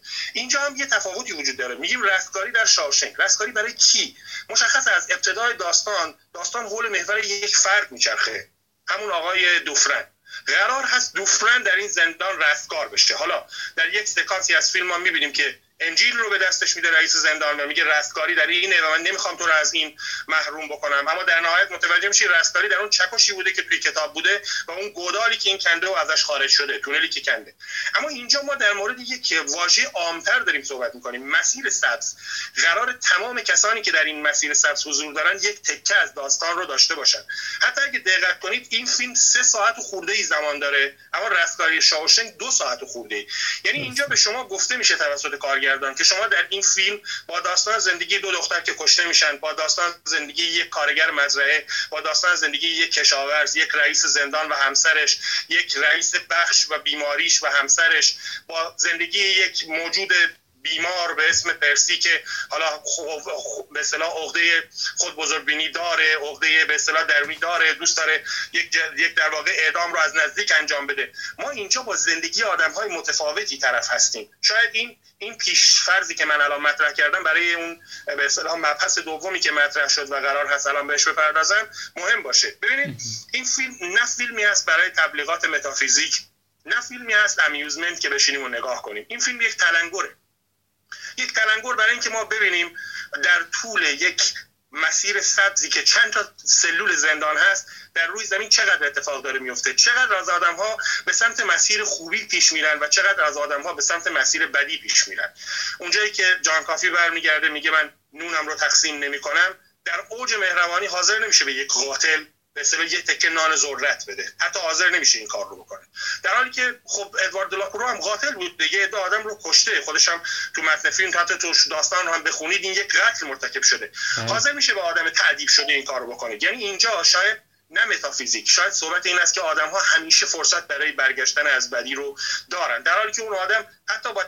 اینجا هم یه تفاوتی وجود داره. میگیم رستگاری در شاوشنگ. رستگاری برای کی؟ مشخص از ابتدای داستان داستان حول محور یک فرد میچرخه. همون آقای دوفرن. قرار هست دوفرن در این زندان رستگار بشه. حالا در یک سکانسی از فیلم ما می‌بینیم که انجیل رو به دستش میده رئیس زندان و میگه رستگاری در اینه و من نمی‌خوام تو رو از این محروم بکنم. اما در نهایت متوجه میشی رستگاری در اون چکشی بوده که توی کتاب بوده و اون گودالی که این کنده و ازش خارج شده تونلی که کنده. اما اینجا ما در مورد یک واژه عامتر داریم صحبت می‌کنیم. مسیر سبز. قرار تمام کسانی که در این مسیر سبز حضور دارن یک تکه از داستان رو داشته باشن. حتی اگه دقت کنید این فیلم سه ساعت و خورده ای زمان داره اما رستگاری شاوشنگ دو ساعت و خورده ای یعنی اینجا به شما گفته میشه توسط کارگر که شما در این فیلم با داستان زندگی دو دختر که کشته میشن با داستان زندگی یک کارگر مزرعه با داستان زندگی یک کشاورز یک رئیس زندان و همسرش یک رئیس بخش و بیماریش و همسرش با زندگی یک موجود بیمار به اسم پرسی که حالا به اصطلاح عقده خود بزرگبینی داره عقده به اصطلاح درونی داره دوست داره یک یک در واقع اعدام رو از نزدیک انجام بده. ما اینجا با زندگی آدم های متفاوتی طرف هستیم. شاید این این پیش فرضی که من الان مطرح کردم برای اون به اصطلاح مبحث دومی که مطرح شد و قرار هست الان بهش بپردازم مهم باشه. ببینید این فیلم نه فیلمی است برای تبلیغات متافیزیک. نه فیلمی هست امیوزمنت که بشینیم و نگاه کنیم. این فیلم یک تلنگره یک تلنگر برای اینکه ما ببینیم در طول یک مسیر سبزی که چند تا سلول زندان هست در روی زمین چقدر اتفاق داره میفته؟ چقدر از آدم ها به سمت مسیر خوبی پیش میرن و چقدر از آدم ها به سمت مسیر بدی پیش میرن؟ اونجایی که جان کافی برمیگرده میگه من نونم رو تقسیم نمی‌کنم. در اوج مهربانی حاضر نمیشه به یک قاتل به یه تکه نان ذرت بده. حتی حاضر نمیشه این کار رو بکنه. در حالی که خب ادوارد دلاکرو هم قاتل بود دیگه عده آدم رو کشته. خودش هم تو متن فیلم حتی تو داستان رو هم بخونید این یک قتل مرتکب شده. بله. حاضر میشه به آدم تعدیب شده این کار رو بکنه. یعنی اینجا شاید نه متافیزیک. شاید صحبت این است که آدم ها همیشه فرصت برای برگشتن از بدی رو دارن. در حالی که اون آدم حتی با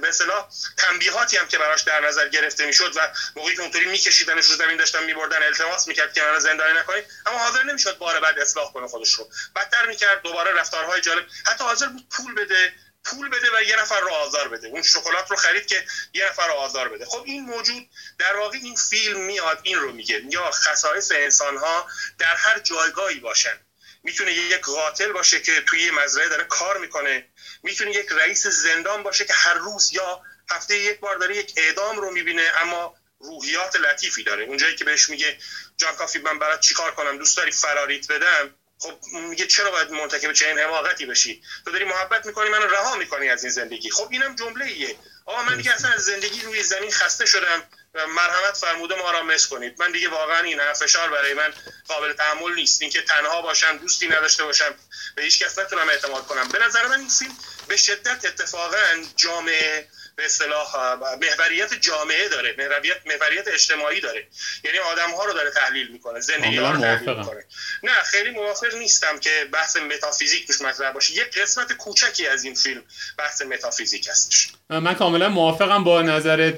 به اصطلاح تنبیهاتی هم که براش در نظر گرفته می‌شد و موقعی که اونطوری میکشیدنش رو زمین داشتن میبردن التماس می‌کرد که من زندانی نکنید اما حاضر نمی‌شد بار بعد اصلاح کنه خودش رو. بدتر می‌کرد دوباره رفتارهای جالب. حتی حاضر بود پول بده پول بده و یه نفر رو آزار بده. اون شکلات رو خرید که یه نفر رو آزار بده. خب این موجود در واقع این فیلم میاد این رو میگه. یا خصایص انسان ها در هر جایگاهی باشن. می‌تونه یک قاتل باشه که توی مزرعه داره کار می‌کنه. می‌تونه یک رئیس زندان باشه که هر روز یا هفته یک بار داره یک اعدام رو می‌بینه اما روحیات لطیفی داره. اونجایی که بهش میگه جان کافی من برات چیکار کنم؟ دوست داری فراریت بدم؟ خب میگه چرا باید مرتکب چنین حماقتی بشی؟ تو داری محبت می‌کنی منو رها می‌کنی از این زندگی. خب اینم جمله ایه آقا من دیگه اصلا از زندگی روی زمین خسته شدم مرحمت فرموده ما را مس کنید. من دیگه واقعا این فشار برای من قابل تحمل نیست. اینکه تنها باشم دوستی نداشته باشم به هیچ کس نتونم اعتماد کنم. به نظر من این فیلم به شدت اتفاقا جامعه به اصطلاح محوریت جامعه داره. محوریت محوریت اجتماعی داره. یعنی آدم ها رو داره تحلیل می‌کنه زندگی ها رو تحلیل می‌کنه. نه خیلی موافق نیستم که بحث متافیزیک توش مطرح باشه. یک قسمت کوچکی از این فیلم بحث متافیزیک هستش. من کاملا موافقم با نظرت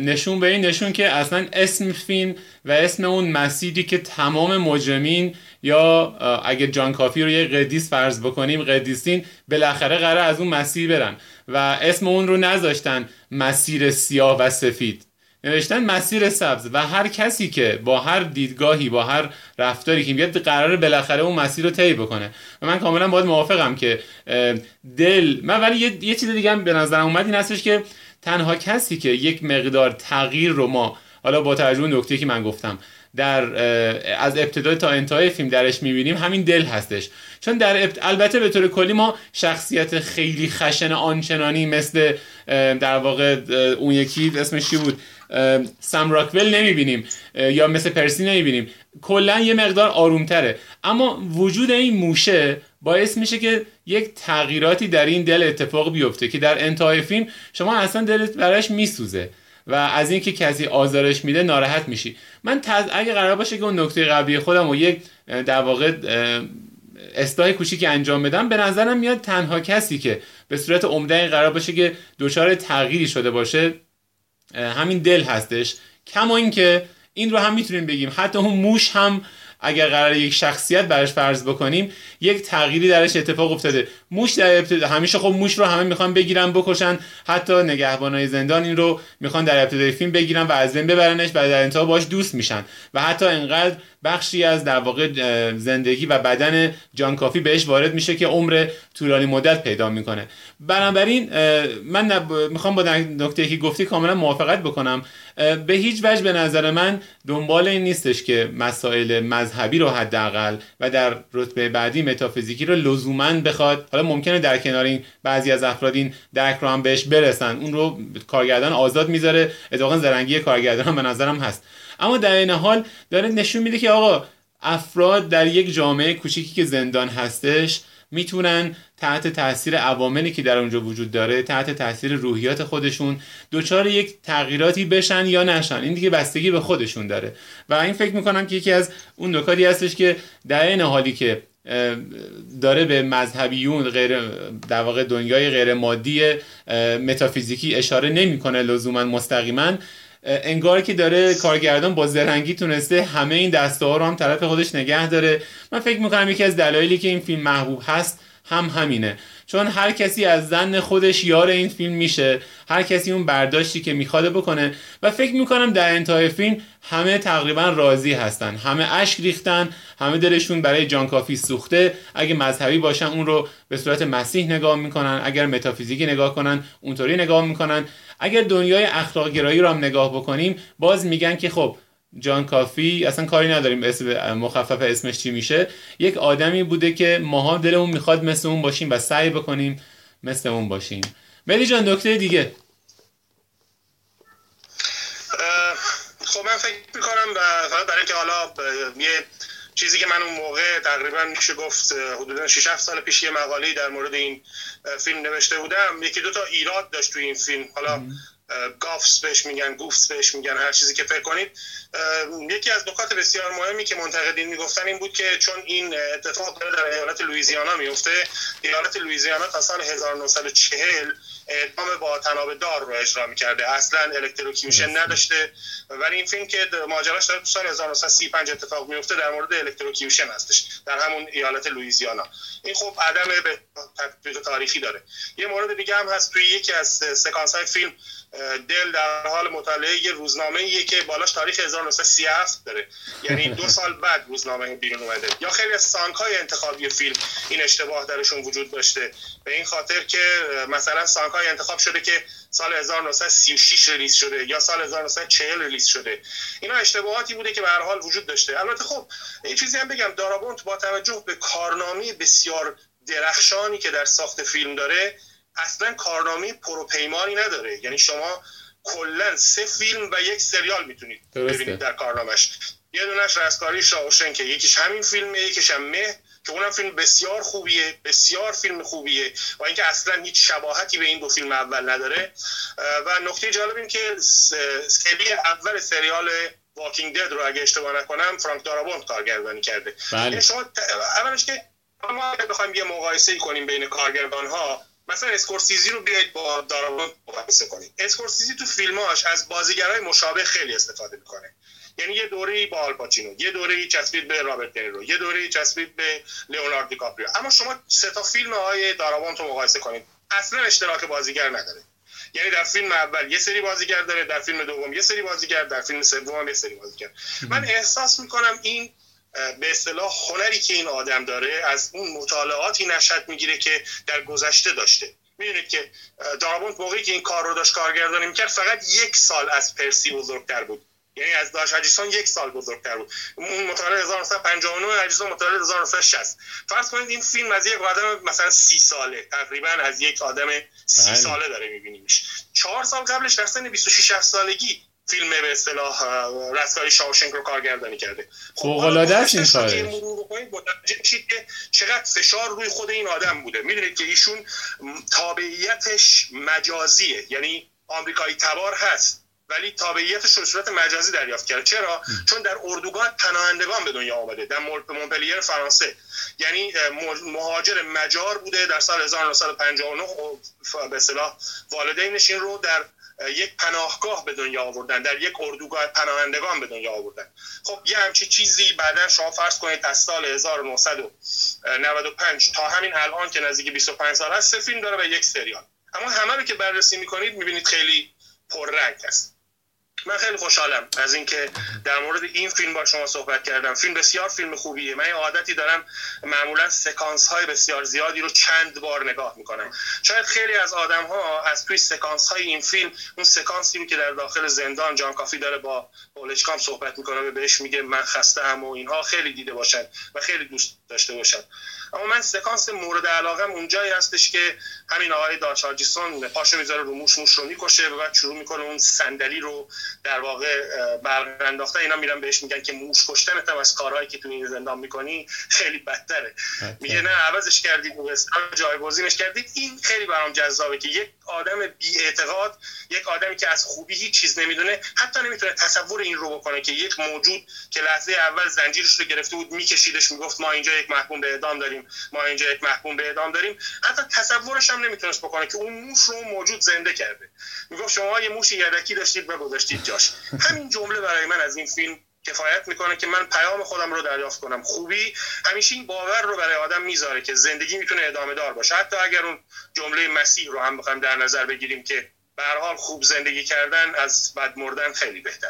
نشون به این نشون که اصلا اسم فیلم و اسم اون مسیری که تمام مجرمین یا اگه جان کافی رو یه قدیس فرض بکنیم قدیسین بالاخره قرار از اون مسیر برن و اسم اون رو نذاشتن مسیر سیاه و سفید. نوشتن مسیر سبز و هر کسی که با هر دیدگاهی با هر رفتاری که میاد قرار بالاخره اون مسیر رو طی بکنه. و من کاملا باید موافقم که دل من ولی یه, چیز دیگه هم به نظرم اومد این هستش که تنها کسی که یک مقدار تغییر رو ما حالا با توجه نکته که من گفتم در از ابتدا تا انتهای فیلم درش می‌بینیم همین دل هستش. چون در البته به طور کلی ما شخصیت خیلی خشن آنچنانی مثل در واقع اون یکی اسمش چی بود؟ سم راکول نمی‌بینیم یا مثل پرسی نمی‌بینیم. کلا یه مقدار آرومتره. اما وجود این موشه باعث میشه که یک تغییراتی در این دل اتفاق بیفته که در انتهای فیلم شما اصلا دلت براش میسوزه و از اینکه کسی آزارش میده ناراحت میشی. من تز... اگه قرار باشه که اون نکته قبلی خودم و یک در واقع اصلاح کوچیکی انجام بدم به نظرم میاد تنها کسی که به صورت عمده قرار باشه که دچار تغییری شده باشه همین دل هستش. کما اینکه این رو هم می‌تونیم بگیم. حتی اون موش هم اگر قرار یک شخصیت برش فرض بکنیم یک تغییری درش اتفاق افتاده. موش در ابتدا همیشه خب موش رو همه می‌خوان بگیرن بکشن. حتی نگهبانای زندان این رو می‌خوان در ابتدای فیلم بگیرن و از بین ببرنش و در انتها باش دوست میشن. و حتی انقدر بخشی از در واقع زندگی و بدن جان کافی بهش وارد میشه که عمر طولانی مدت پیدا می‌کنه. بنابراین من می‌خوام با نکته که گفتی کاملا موافقت بکنم. به هیچ وجه به نظر من دنبال این نیستش که مسائل مذهبی رو حداقل و در رتبه بعدی متافیزیکی رو لزوما بخواد. حالا ممکنه در کنار این بعضی از افراد این درک رو هم بهش برسن. اون رو کارگردان آزاد می‌ذاره. اتفاقا زرنگی کارگردان هم به نظرم هست. اما در این حال داره نشون میده که آقا افراد در یک جامعه کوچیکی که زندان هستش می‌تونن تحت تاثیر عواملی که در اونجا وجود داره تحت تاثیر روحیات خودشون دچار یک تغییراتی بشن یا نشن. این دیگه بستگی به خودشون داره. و این فکر می‌کنم که یکی از اون نکاتی هستش که در این حالی که داره به مذهبیون غیر در واقع دنیای غیر مادی متافیزیکی اشاره نمی‌کنه لزوما مستقیما انگار که داره کارگردان با زرنگی تونسته همه این دسته ها رو هم طرف خودش نگه داره. من فکر می‌کنم یکی از دلایلی که این فیلم محبوب هست هم همینه. چون هر کسی از زن خودش یار این فیلم میشه هر کسی اون برداشتی که می‌خواد بکنه. و فکر می‌کنم در انتهای فیلم همه تقریبا راضی هستن. همه اشک ریختن همه دلشون برای جان کافی سوخته. اگه مذهبی باشن اون رو به صورت مسیح نگاه می‌کنن. اگر متافیزیکی نگاه کنن اونطوری نگاه می‌کنن. اگر دنیای اخلاق گرایی رو هم نگاه بکنیم باز میگن که خب جان کافی اصلا کاری نداریم اسم مخفف اسمش چی میشه. یک آدمی بوده که ماها دلمون می‌خواد مثل اون باشیم و سعی بکنیم مثل اون باشیم. ملی جان دکتر دیگه. خب من فکر می‌کنم فقط برای که حالا یه چیزی که من اون موقع تقریبا میشه گفت حدودا 6 7 سال پیش یه مقاله در مورد این فیلم نوشته بودم. یکی دو تا ایراد داشت تو این فیلم. حالا گافس بهش میگن گوفس بهش میگن هر چیزی که فکر کنید. یکی از نکات بسیار مهمی که منتقدین می‌گفتن این بود که چون این اتفاق داره در ایالت لویزیانا میفته ایالت لویزیانا تا سال 1940 اعدام با طناب دار رو اجرا می‌کرده. اصلا electrocution نداشته. ولی این فیلم که ماجراش داره تو سال 1935 اتفاق میفته در مورد electrocution هستش. در همون ایالت لویزیانا این خب عدم به تطبیق تاریخی داره. یه مورد دیگه هم هست توی یکی از سکانس های فیلم دل در حال مطالعه یه روزنامه ایه که بالاش تاریخ 1937 داره. یعنی دو سال بعد روزنامه بیرون اومده. یا خیلی از song های انتخابی فیلم این اشتباه درشون وجود داشته. به این خاطر که مثلا song های انتخاب شده که سال 1936 release شده یا سال 1940 release شده. اینا اشتباهاتی بوده که به هر حال وجود داشته. البته خب این چیزی هم بگم. دارابونت با توجه به کارنامه بسیار درخشانی که در ساخت فیلم داره اصلا کارنامه پروپیمانی نداره. یعنی شما کلا سه فیلم و یک سریال می‌تونید ببینید در کارنامهش یه دونش رستگاری شاوشنک که یکیش همین فیلمه یکیش هم مه. که اونم فیلم بسیار خوبیه بسیار فیلم خوبیه و اینکه اصلا هیچ شباهتی به این دو فیلم اول نداره. و نکته جالب این که سری اول سریال Walking Dead رو اگه اشتباه نکنم فرانک دارابونت کارگردانی کرده. بله. یعنی شما اولش که ما بخوایم یه مقایسه کنیم بین کارگردان ها مثلا اسکورسیزی رو بیاید با دارابون مقایسه کنید اسکورسیزی تو فیلماش از بازیگرای مشابه خیلی استفاده می‌کنه. یعنی یه دوره با آلپاچینو یه دوره چسبید به رابرت دنیرو یه دوره چسبید به لیوناردو دیکاپریو اما شما سه تا فیلم های دارابون رو مقایسه کنید اصلا اشتراک بازیگر نداره. یعنی در فیلم اول یه سری بازیگر داره در فیلم دوم یه سری بازیگر در فیلم سوم یه سری بازیگر. من احساس می‌کنم این به اصطلاح هنری که این آدم داره از اون مطالعاتی نشد می‌گیره که در گذشته داشته. می‌دونید که دارابونت موقعی که این کار رو داشت کارگردانی می‌کرد فقط یک سال از پرسی بزرگتر بود. یعنی از داش هجیسون یک سال بزرگتر بود. اون مطالعه 1959 هجیسون مطالعه 1960 فرض کنید این فیلم از یک آدم مثلا سی ساله تقریبا از یک آدم سی بله. ساله داره میبینیمش. چهار سال قبلش در سن 26 سالگی فیلم به اصطلاح رستگاری شاوشنک رو کارگردانی کرده. فوق العاده است این کارش که چقدر فشار روی خود این آدم بوده. می‌دونید که ایشون تابعیتش مجازیه. یعنی آمریکایی تبار هست. ولی تابعیتش رو صورت مجازی دریافت کرده چرا؟ چون در اردوگاه پناهندگان به دنیا آمده در مونپلیر فرانسه. یعنی مهاجر مجار بوده در سال 1959 به اصطلاح والدینش این رو در یک پناهگاه به دنیا آوردن در یک اردوگاه پناهندگان به دنیا آوردن. خب یه همچی چیزی بعدا شما فرض کنید از سال 1995 تا همین الان که نزدیک 25 سال هست سه فیلم داره و یک سریال. اما همه رو که بررسی می‌کنید می‌بینید خیلی پررنگ است. من خیلی خوشحالم از اینکه در مورد این فیلم با شما صحبت کردم. فیلم بسیار فیلم خوبیه. من عادتی دارم معمولا سکانس های بسیار زیادی رو چند بار نگاه می‌کنم. شاید خیلی از آدم ها از توی سکانس های این فیلم اون سکانسی که در داخل زندان جان کافی داره با پولشکام صحبت می‌کنه و بهش میگه من خسته هم و اینها خیلی دیده باشن و خیلی دوست داشته باشن. اما من سکانس مورد علاقه اونجایی هستش که همین آقای داچارجیسون پاشو می‌ذاره رو موش موش رو می‌کشه و بعد شروع می‌کنه اون صندلی رو در واقع برق انداخته اینا میرن بهش میگن که موش کشتن هم از کارهایی که تو این زندان می‌کنی خیلی بدتره. میگه نه عوضش کردید جایگزینش کردید این خیلی برام جذابه که یک آدم بی اعتقاد یک آدمی که از خوبی هیچ چیز نمی‌دونه حتی نمی‌تونه تصور این رو بکنه که یک موجود که لحظه اول زنجیرش رو گرفته بود میکشیدش می‌گفت ما اینجا یک محکوم به اعدام داریم ما اینجا یک محکوم به اعدام داریم. حتی تصورش هم نمی‌تونست بکنه که اون موش رو موجود زنده کرده. می‌گفت شما یه موش یدکی داشتید و گذاشتید جاش. همین جمله برای من از این فیلم کفایت می‌کنه که من پیام خودم رو دریافت کنم. خوبی؟ همیشه این باور رو برای آدم می‌ذاره که زندگی می‌تونه ادامه دار باشه. حتی اگر اون جمله مسیح رو هم بخوایم در نظر بگیریم که به حال خوب زندگی کردن از بد مردن خیلی بهتر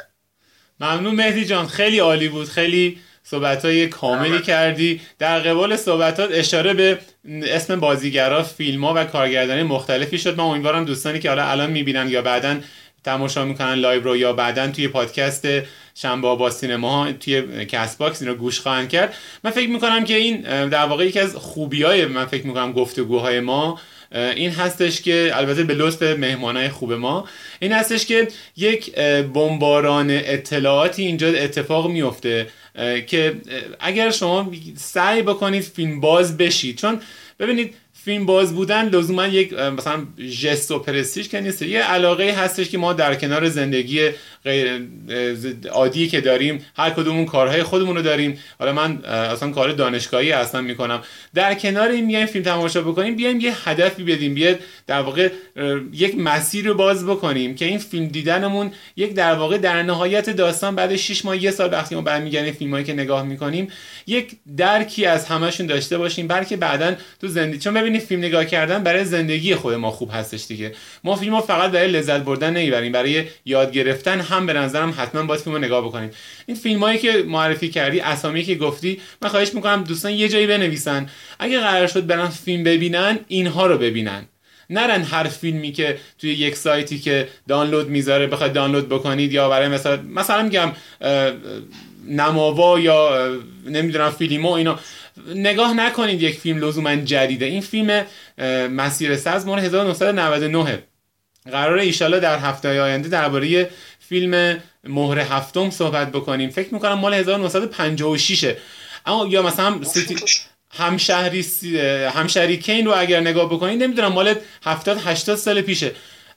ممنون. مهدی جان خیلی عالی بود. خیلی صحبت های کاملی کردی. در قبال صحبتات اشاره به اسم بازیگرا فیلم ها و کارگردانی مختلفی شد. من امیدوارم دوستانی که حالا الان می‌بینن یا بعدا تماشا می‌کنن live رو یا بعدا توی پادکست شنبه با سینما توی Castbox این رو گوش خواهند کرد. من فکر می‌کنم که این در واقع یکی از خوبی های من فکر می‌کنم گفتگوهای ما این هستش که البته به لطف مهمانای خوب ما این هستش که یک بمباران اطلاعاتی اینجا اتفاق میفته که اگر شما سعی بکنید فیلم باز بشید چون ببینید فیلم باز بودن لزوما یک مثلا جست و پرستیج که نیست. یه علاقه هستش که ما در کنار زندگی غیر عادی که داریم هر کدومون کارهای خودمون رو داریم. حالا من اصلا کار دانشگاهی اصلا می‌کنم. در کنار این میایم فیلم تماشا بکنیم بیایم یه هدفی بدیم بیاد در واقع یک مسیر رو باز بکنیم که این فیلم دیدنمون یک در واقع در نهایت داستان بعد 6 ماه یه سال وقتی ما برمیگردیم فیلمایی که نگاه می‌کنیم یک درکی از همشون داشته باشیم بلکه بعدا تو زندگی چون ببینید فیلم نگاه کردن برای زندگی خود ما خوب هستش دیگه. ما فیلم فقط برای لذت بردن نمی‌بریم برای یاد گرفتن هم به نظرم حتما باید فیلم رو نگاه بکنیم. این فیلم هایی که معرفی کردی اسامی که گفتی من خواهش می‌کنم دوستان یه جایی بنویسن. اگه قرار شد برن فیلم ببینن اینها رو ببینن. نرن هر فیلمی که توی یک سایتی که دانلود می‌ذاره بخواید دانلود بکنید یا برای مثلا مثلا میگم نماوا یا نمی‌دونم فیلیمو اینا. نگاه نکنید یک فیلم لزوما جدیده. این فیلم مسیر سبز مال 1999 قرار ایشالا در هفته آینده درباره فیلم مهر هفتم صحبت بکنیم. فکر می‌کنم مال 1956 اما یا مثلا سیتی همشهری همشهری کین رو اگر نگاه بکنید نمی‌دونم مال 70 80 سال پیشه.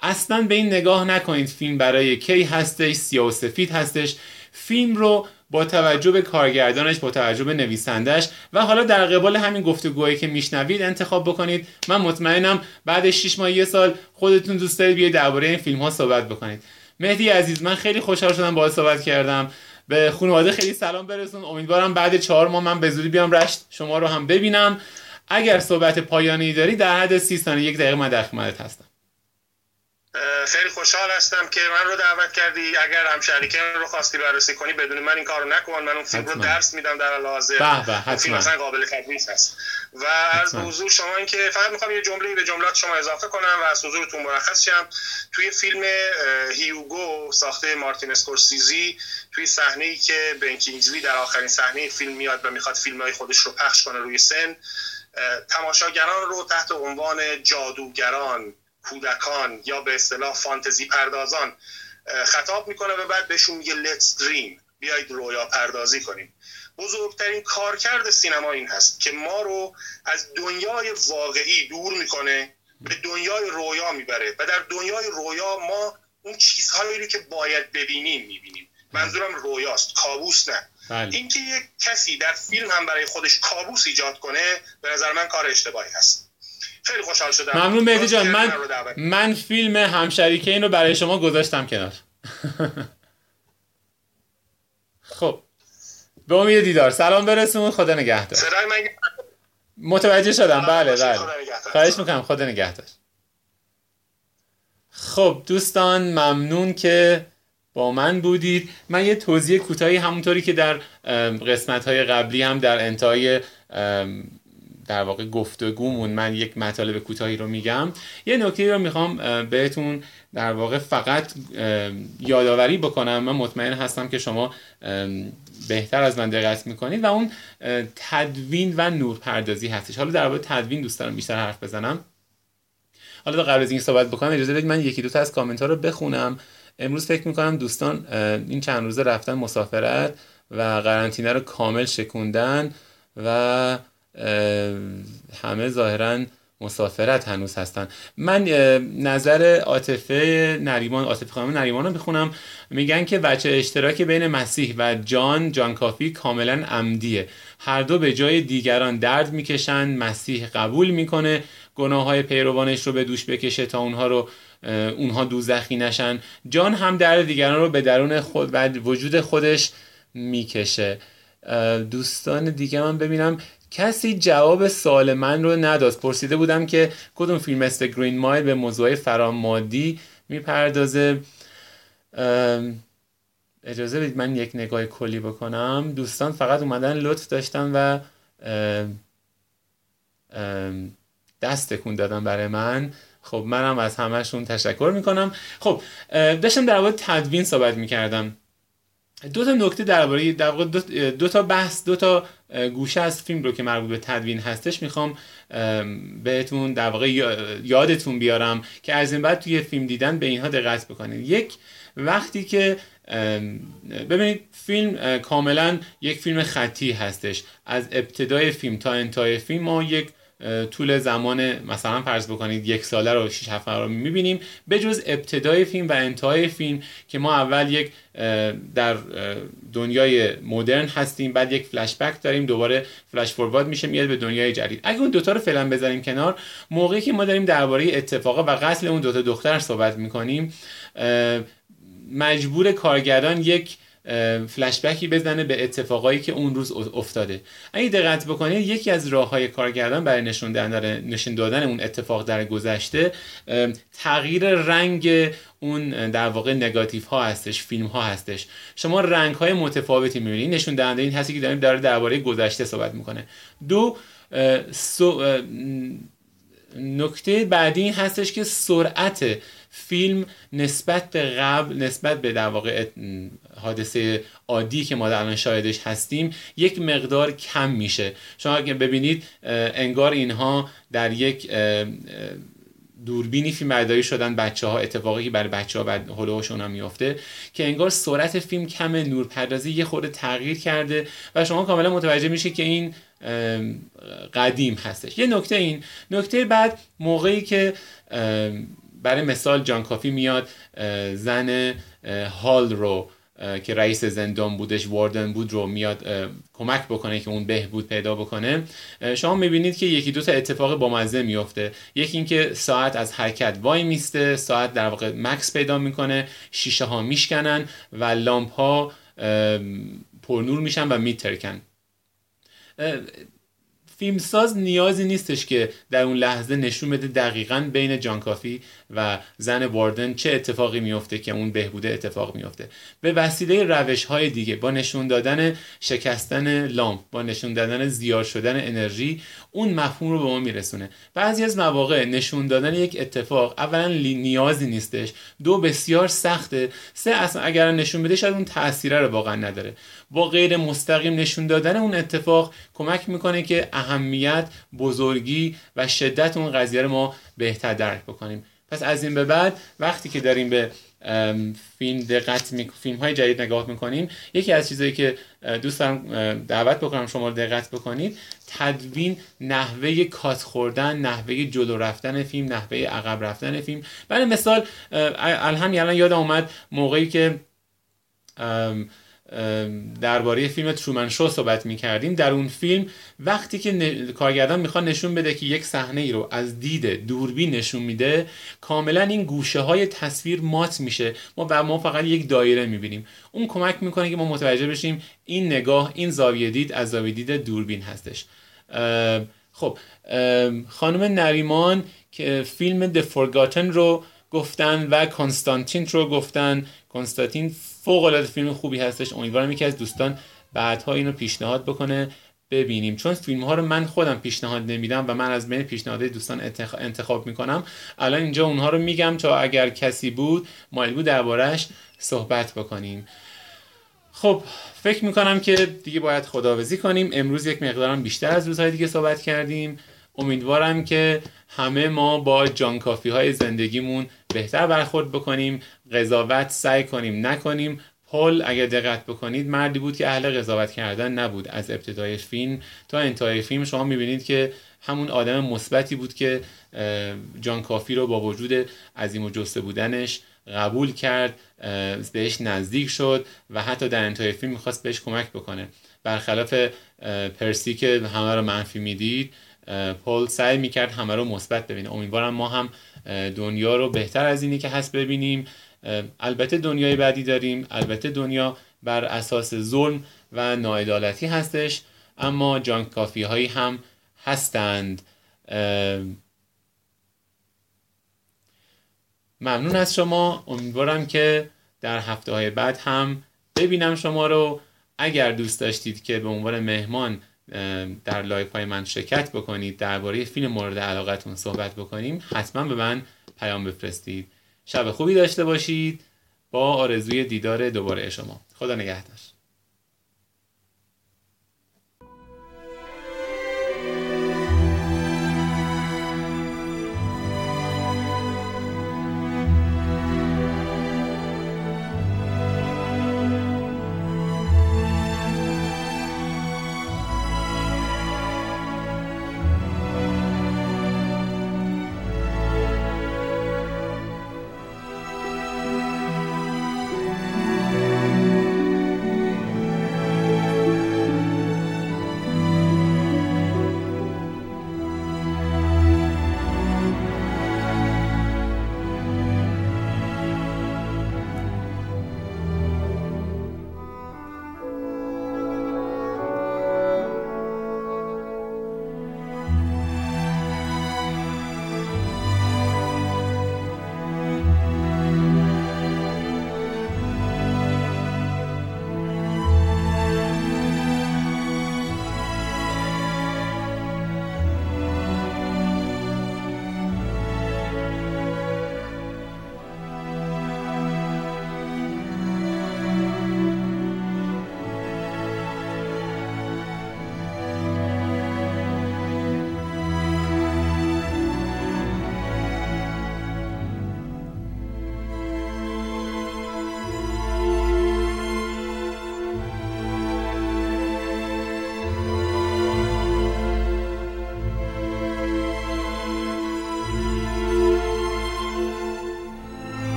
اصلا به این نگاه نکنید. فیلم برای کی هستش؟ سیاه و سفید هستش. فیلم رو با توجه به کارگردانش با توجه به نویسندش و حالا در قبال همین گفتگوهایی که میشنوید انتخاب بکنید. من مطمئنم بعد 6 ماه یه سال خودتون دوست دارید بیاید درباره این فیلم ها صحبت بکنید. مهدی عزیز من خیلی خوشحال شدم باهات صحبت کردم. به خانواده خیلی سلام برسون. امیدوارم بعد چهار ماه من به بیام رشت شما رو هم ببینم. اگر صحبت پایانی داری در حد سی ثانیه یک دقیقه من در خدمتت هستم. خیلی خوشحال هستم که من رو دعوت کردی. اگر هم شریکه رو خواستی بررسی کنی بدون من این کارو نکن. من اون فیلم رو درس میدم در لحاظ فیلم مثلا قابل تدریس هست. و از حضور شما این که فقط می‌خوام یه جمله به جملات شما اضافه کنم و از حضورتون مرخص شم. توی فیلم هیوگو ساخته مارتین اسکورسیزی توی صحنه ای که بن کینگزلی در آخرین صحنه فیلم میاد و می‌خواد فیلم های خودش رو پخش کنه روی سن تماشاگران رو تحت عنوان جادوگران کودکان یا به اصطلاح فانتزی پردازان خطاب می‌کنه و بعد بهشون میگه let's dream بیایید رویا پردازی کنیم. بزرگترین کارکرد سینما این هست که ما رو از دنیای واقعی دور می‌کنه به دنیای رویا می‌بره و در دنیای رویا ما اون چیزهایی رو که باید ببینیم می‌بینیم. منظورم رویاست کابوس نه. بله. اینکه یک کسی در فیلم هم برای خودش کابوس ایجاد کنه به نظر من کار اشتباهی هست. خیلی خوشحال شدم. ممنون مهدی جان. من من فیلم همشریکه این رو برای شما گذاشتم کنار. خب. به امید دیدار. سلام برسون. خدا نگهدار. متوجه شدم. بله بله. خواهش می‌کنم. خدا نگهدار. خب دوستان ممنون که با من بودید. من یه توضیح کوتاهی همونطوری که در قسمت های قبلی هم در انتهای در واقع گفتگومون. من یک مطالب کوتاهی رو میگم. یه نکته رو می‌خوام بهتون در واقع فقط یادآوری بکنم. من مطمئن هستم که شما بهتر از من دقت می‌کنید و اون تدوین و نور پردازی هستش. حالا در واقع تدوین دوست دارم بیشتر حرف بزنم. حالا قبل از این صحبت بکنم اجازه بدید من یکی دو تا از کامنت ها رو بخونم. امروز فکر می‌کنم دوستان این چند روزه رفتن مسافرت و قرنطینه رو کامل شکوندن و همه ظاهرا مسافرت هنوز هستن. من نظر عاطفه نریمان عاطفه خانم نریمان رو می‌خونم. میگن که بچه اشتراک بین مسیح و جان جان کافی کاملا عمدیه. هر دو به جای دیگران درد می‌کشن مسیح قبول می‌کنه. گناه های پیروانش رو به دوش بکشه تا اونها رو اونها دوزخی نشن. جان هم درد دیگران رو به درون خود و وجود خودش می‌کشه. دوستان دیگه من ببینم کسی جواب سوال من رو نداد. پرسیده بودم که کدوم فیلم است گرین مایل به موضوع فرامادی می‌پردازه. اجازه بدید من یک نگاه کلی بکنم. دوستان فقط اومدن لطف داشتن و دست تکون دادن برای من. خب منم از همهشون تشکر می‌کنم. خب داشتم در مورد تدوین صحبت می‌کردم. دو تا نکته درباره در واقع دو, دو تا بحث دو تا گوشه از فیلم رو که مربوط به تدوین هستش می‌خوام بهتون در واقع یادتون بیارم که از این بعد توی فیلم دیدن به اینها دقت بکنید. یک وقتی که ببینید فیلم کاملا یک فیلم خطی هستش. از ابتدای فیلم تا انتهای فیلم ما یک طول زمان مثلا فرض بکنید یک ساله رو 6 7 رو می‌بینیم به جز ابتدای فیلم و انتهای فیلم که ما اول یک در دنیای مدرن هستیم بعد یک فلش بک داریم دوباره فلش فوروارد میشه میاد به دنیای جدید. اگه اون دوتا رو فعلا بذاریم کنار موقعی که ما داریم درباره اتفاقا و قتل اون دوتا دختر صحبت می‌کنیم مجبور کارگردان یک فلشبکی بزنه به اتفاقایی که اون روز افتاده. اگه دقت بکنید یکی از راه های کارگردان برای نشون دادن نشون دادن اون اتفاق در گذشته تغییر رنگ اون در واقع نگاتیو ها هستش فیلم ها هستش. شما رنگ های متفاوتی می‌بینید. نشون دهنده این هستی که داریم داره درباره گذشته صحبت می‌کنه. دو نکته بعدی این هستش که سرعت فیلم نسبت به قبل نسبت به در واقع حادثه عادی که ما در الان شاهدش هستیم یک مقدار کم میشه. شما اگه ببینید انگار اینها در یک دوربینی فیلم برداری شدن بچه ها اتفاقی که برای بچه ها بعد هلوهاشون هم میافته که انگار سرعت فیلم کم نورپردازی یه خورده تغییر کرده و شما کاملا متوجه میشه که این قدیم هستش. یه نکته این. نکته بعد موقعی که برای مثال جان کافی میاد زن هال رو که رئیس زندان بودش واردن بود رو میاد کمک بکنه که اون بهبود پیدا بکنه. شما می‌بینید که یکی دو تا اتفاق با مزه میفته یکی اینکه ساعت از حرکت وای میسته ساعت در واقع مکس پیدا می‌کنه شیشه ها میشکنن و لامپ ها پرنور میشن و میترکن. فیلمساز نیازی نیستش که در اون لحظه نشون بده دقیقا بین جان کافی و زن واردن چه اتفاقی میفته که اون بهبوده اتفاق میفته. به وسیله روش های دیگه با نشون دادن شکستن لامپ با نشون دادن زیاد شدن انرژی اون مفهوم رو به ما میرسونه. بعضی از مواقع نشون دادن یک اتفاق اولا نیازی نیستش. دو بسیار سخته. سه اصلا اگر نشون بده شاید اون تاثیره رو واقعا نداره. با غیر مستقیم نشون دادن اون اتفاق کمک می‌کنه که اهمیت بزرگی و شدت اون قضیه رو ما بهتر درک بکنیم پس از این به بعد وقتی که داریم به فیلم دقت. فیلم های جدید نگاه می‌کنیم یکی از چیزهایی که دوست دعوت بکنم شما رو دقت بکنید تدوین نحوه کات خوردن نحوه جلو رفتن فیلم نحوه عقب رفتن فیلم برای مثال الان الان یادم اومد موقعی که درباره فیلم ترومن شو صحبت می کردیم در اون فیلم وقتی که کارگردان می‌خواد نشون بده که یک صحنه ای رو از دید دوربین نشون میده کاملا این گوشه های تصویر مات میشه. ما و ما فقط یک دایره می‌بینیم. اون کمک می‌کنه که ما متوجه بشیم این نگاه این زاویه دید از زاویه دید دوربین هستش. خب خانم نریمان که فیلم The Forgotten رو گفتن و کنستانتین رو گفتن. کنستانتین فوق العاده فیلم خوبی هستش. امیدوارم یکی از دوستان بعدها اینو پیشنهاد بکنه. ببینیم. چون فیلم ها رو من خودم پیشنهاد نمیدم و من از بین پیشنهادهای دوستان انتخاب می‌کنم. الان اینجا اونها رو میگم تا اگر کسی بود مایل بود دربارهش صحبت بکنیم. خب فکر می‌کنم که دیگه باید خداوزی کنیم. امروز یک مقدارم بیشتر از روزهای دیگه صحبت کردیم. امیدوارم که همه ما با جان کافی های زندگیمون بهتر برخورد بکنیم قضاوت سعی کنیم نکنیم. پل اگر دقت بکنید مردی بود که اهل قضاوت کردن نبود از ابتدای فیلم. تا انتهای فیلم شما می‌بینید که همون آدم مثبتی بود که جان کافی رو با وجود عظیم و جسته بودنش قبول کرد بهش نزدیک شد و حتی در انتهای فیلم می‌خواست بهش کمک بکنه. برخلاف پرسی که همه رو منفی می‌دید پل سعی می‌کرد همه رو مثبت ببینه. امیدوارم ما هم دنیا رو بهتر از اینی که هست ببینیم. البته دنیای بعدی داریم البته دنیا بر اساس ظلم و ناعدالتی هستش اما جانک کافی هایی هم هستند. ممنون از شما. امیدوارم که در هفته های بعد هم ببینم شما رو. اگر دوست داشتید که به عنوان مهمان در لایف های من شرکت بکنید درباره فیلم مورد علاقتون صحبت بکنیم حتما به من پیام بفرستید. شب خوبی داشته باشید. با آرزوی دیدار دوباره شما. خدا نگهدار.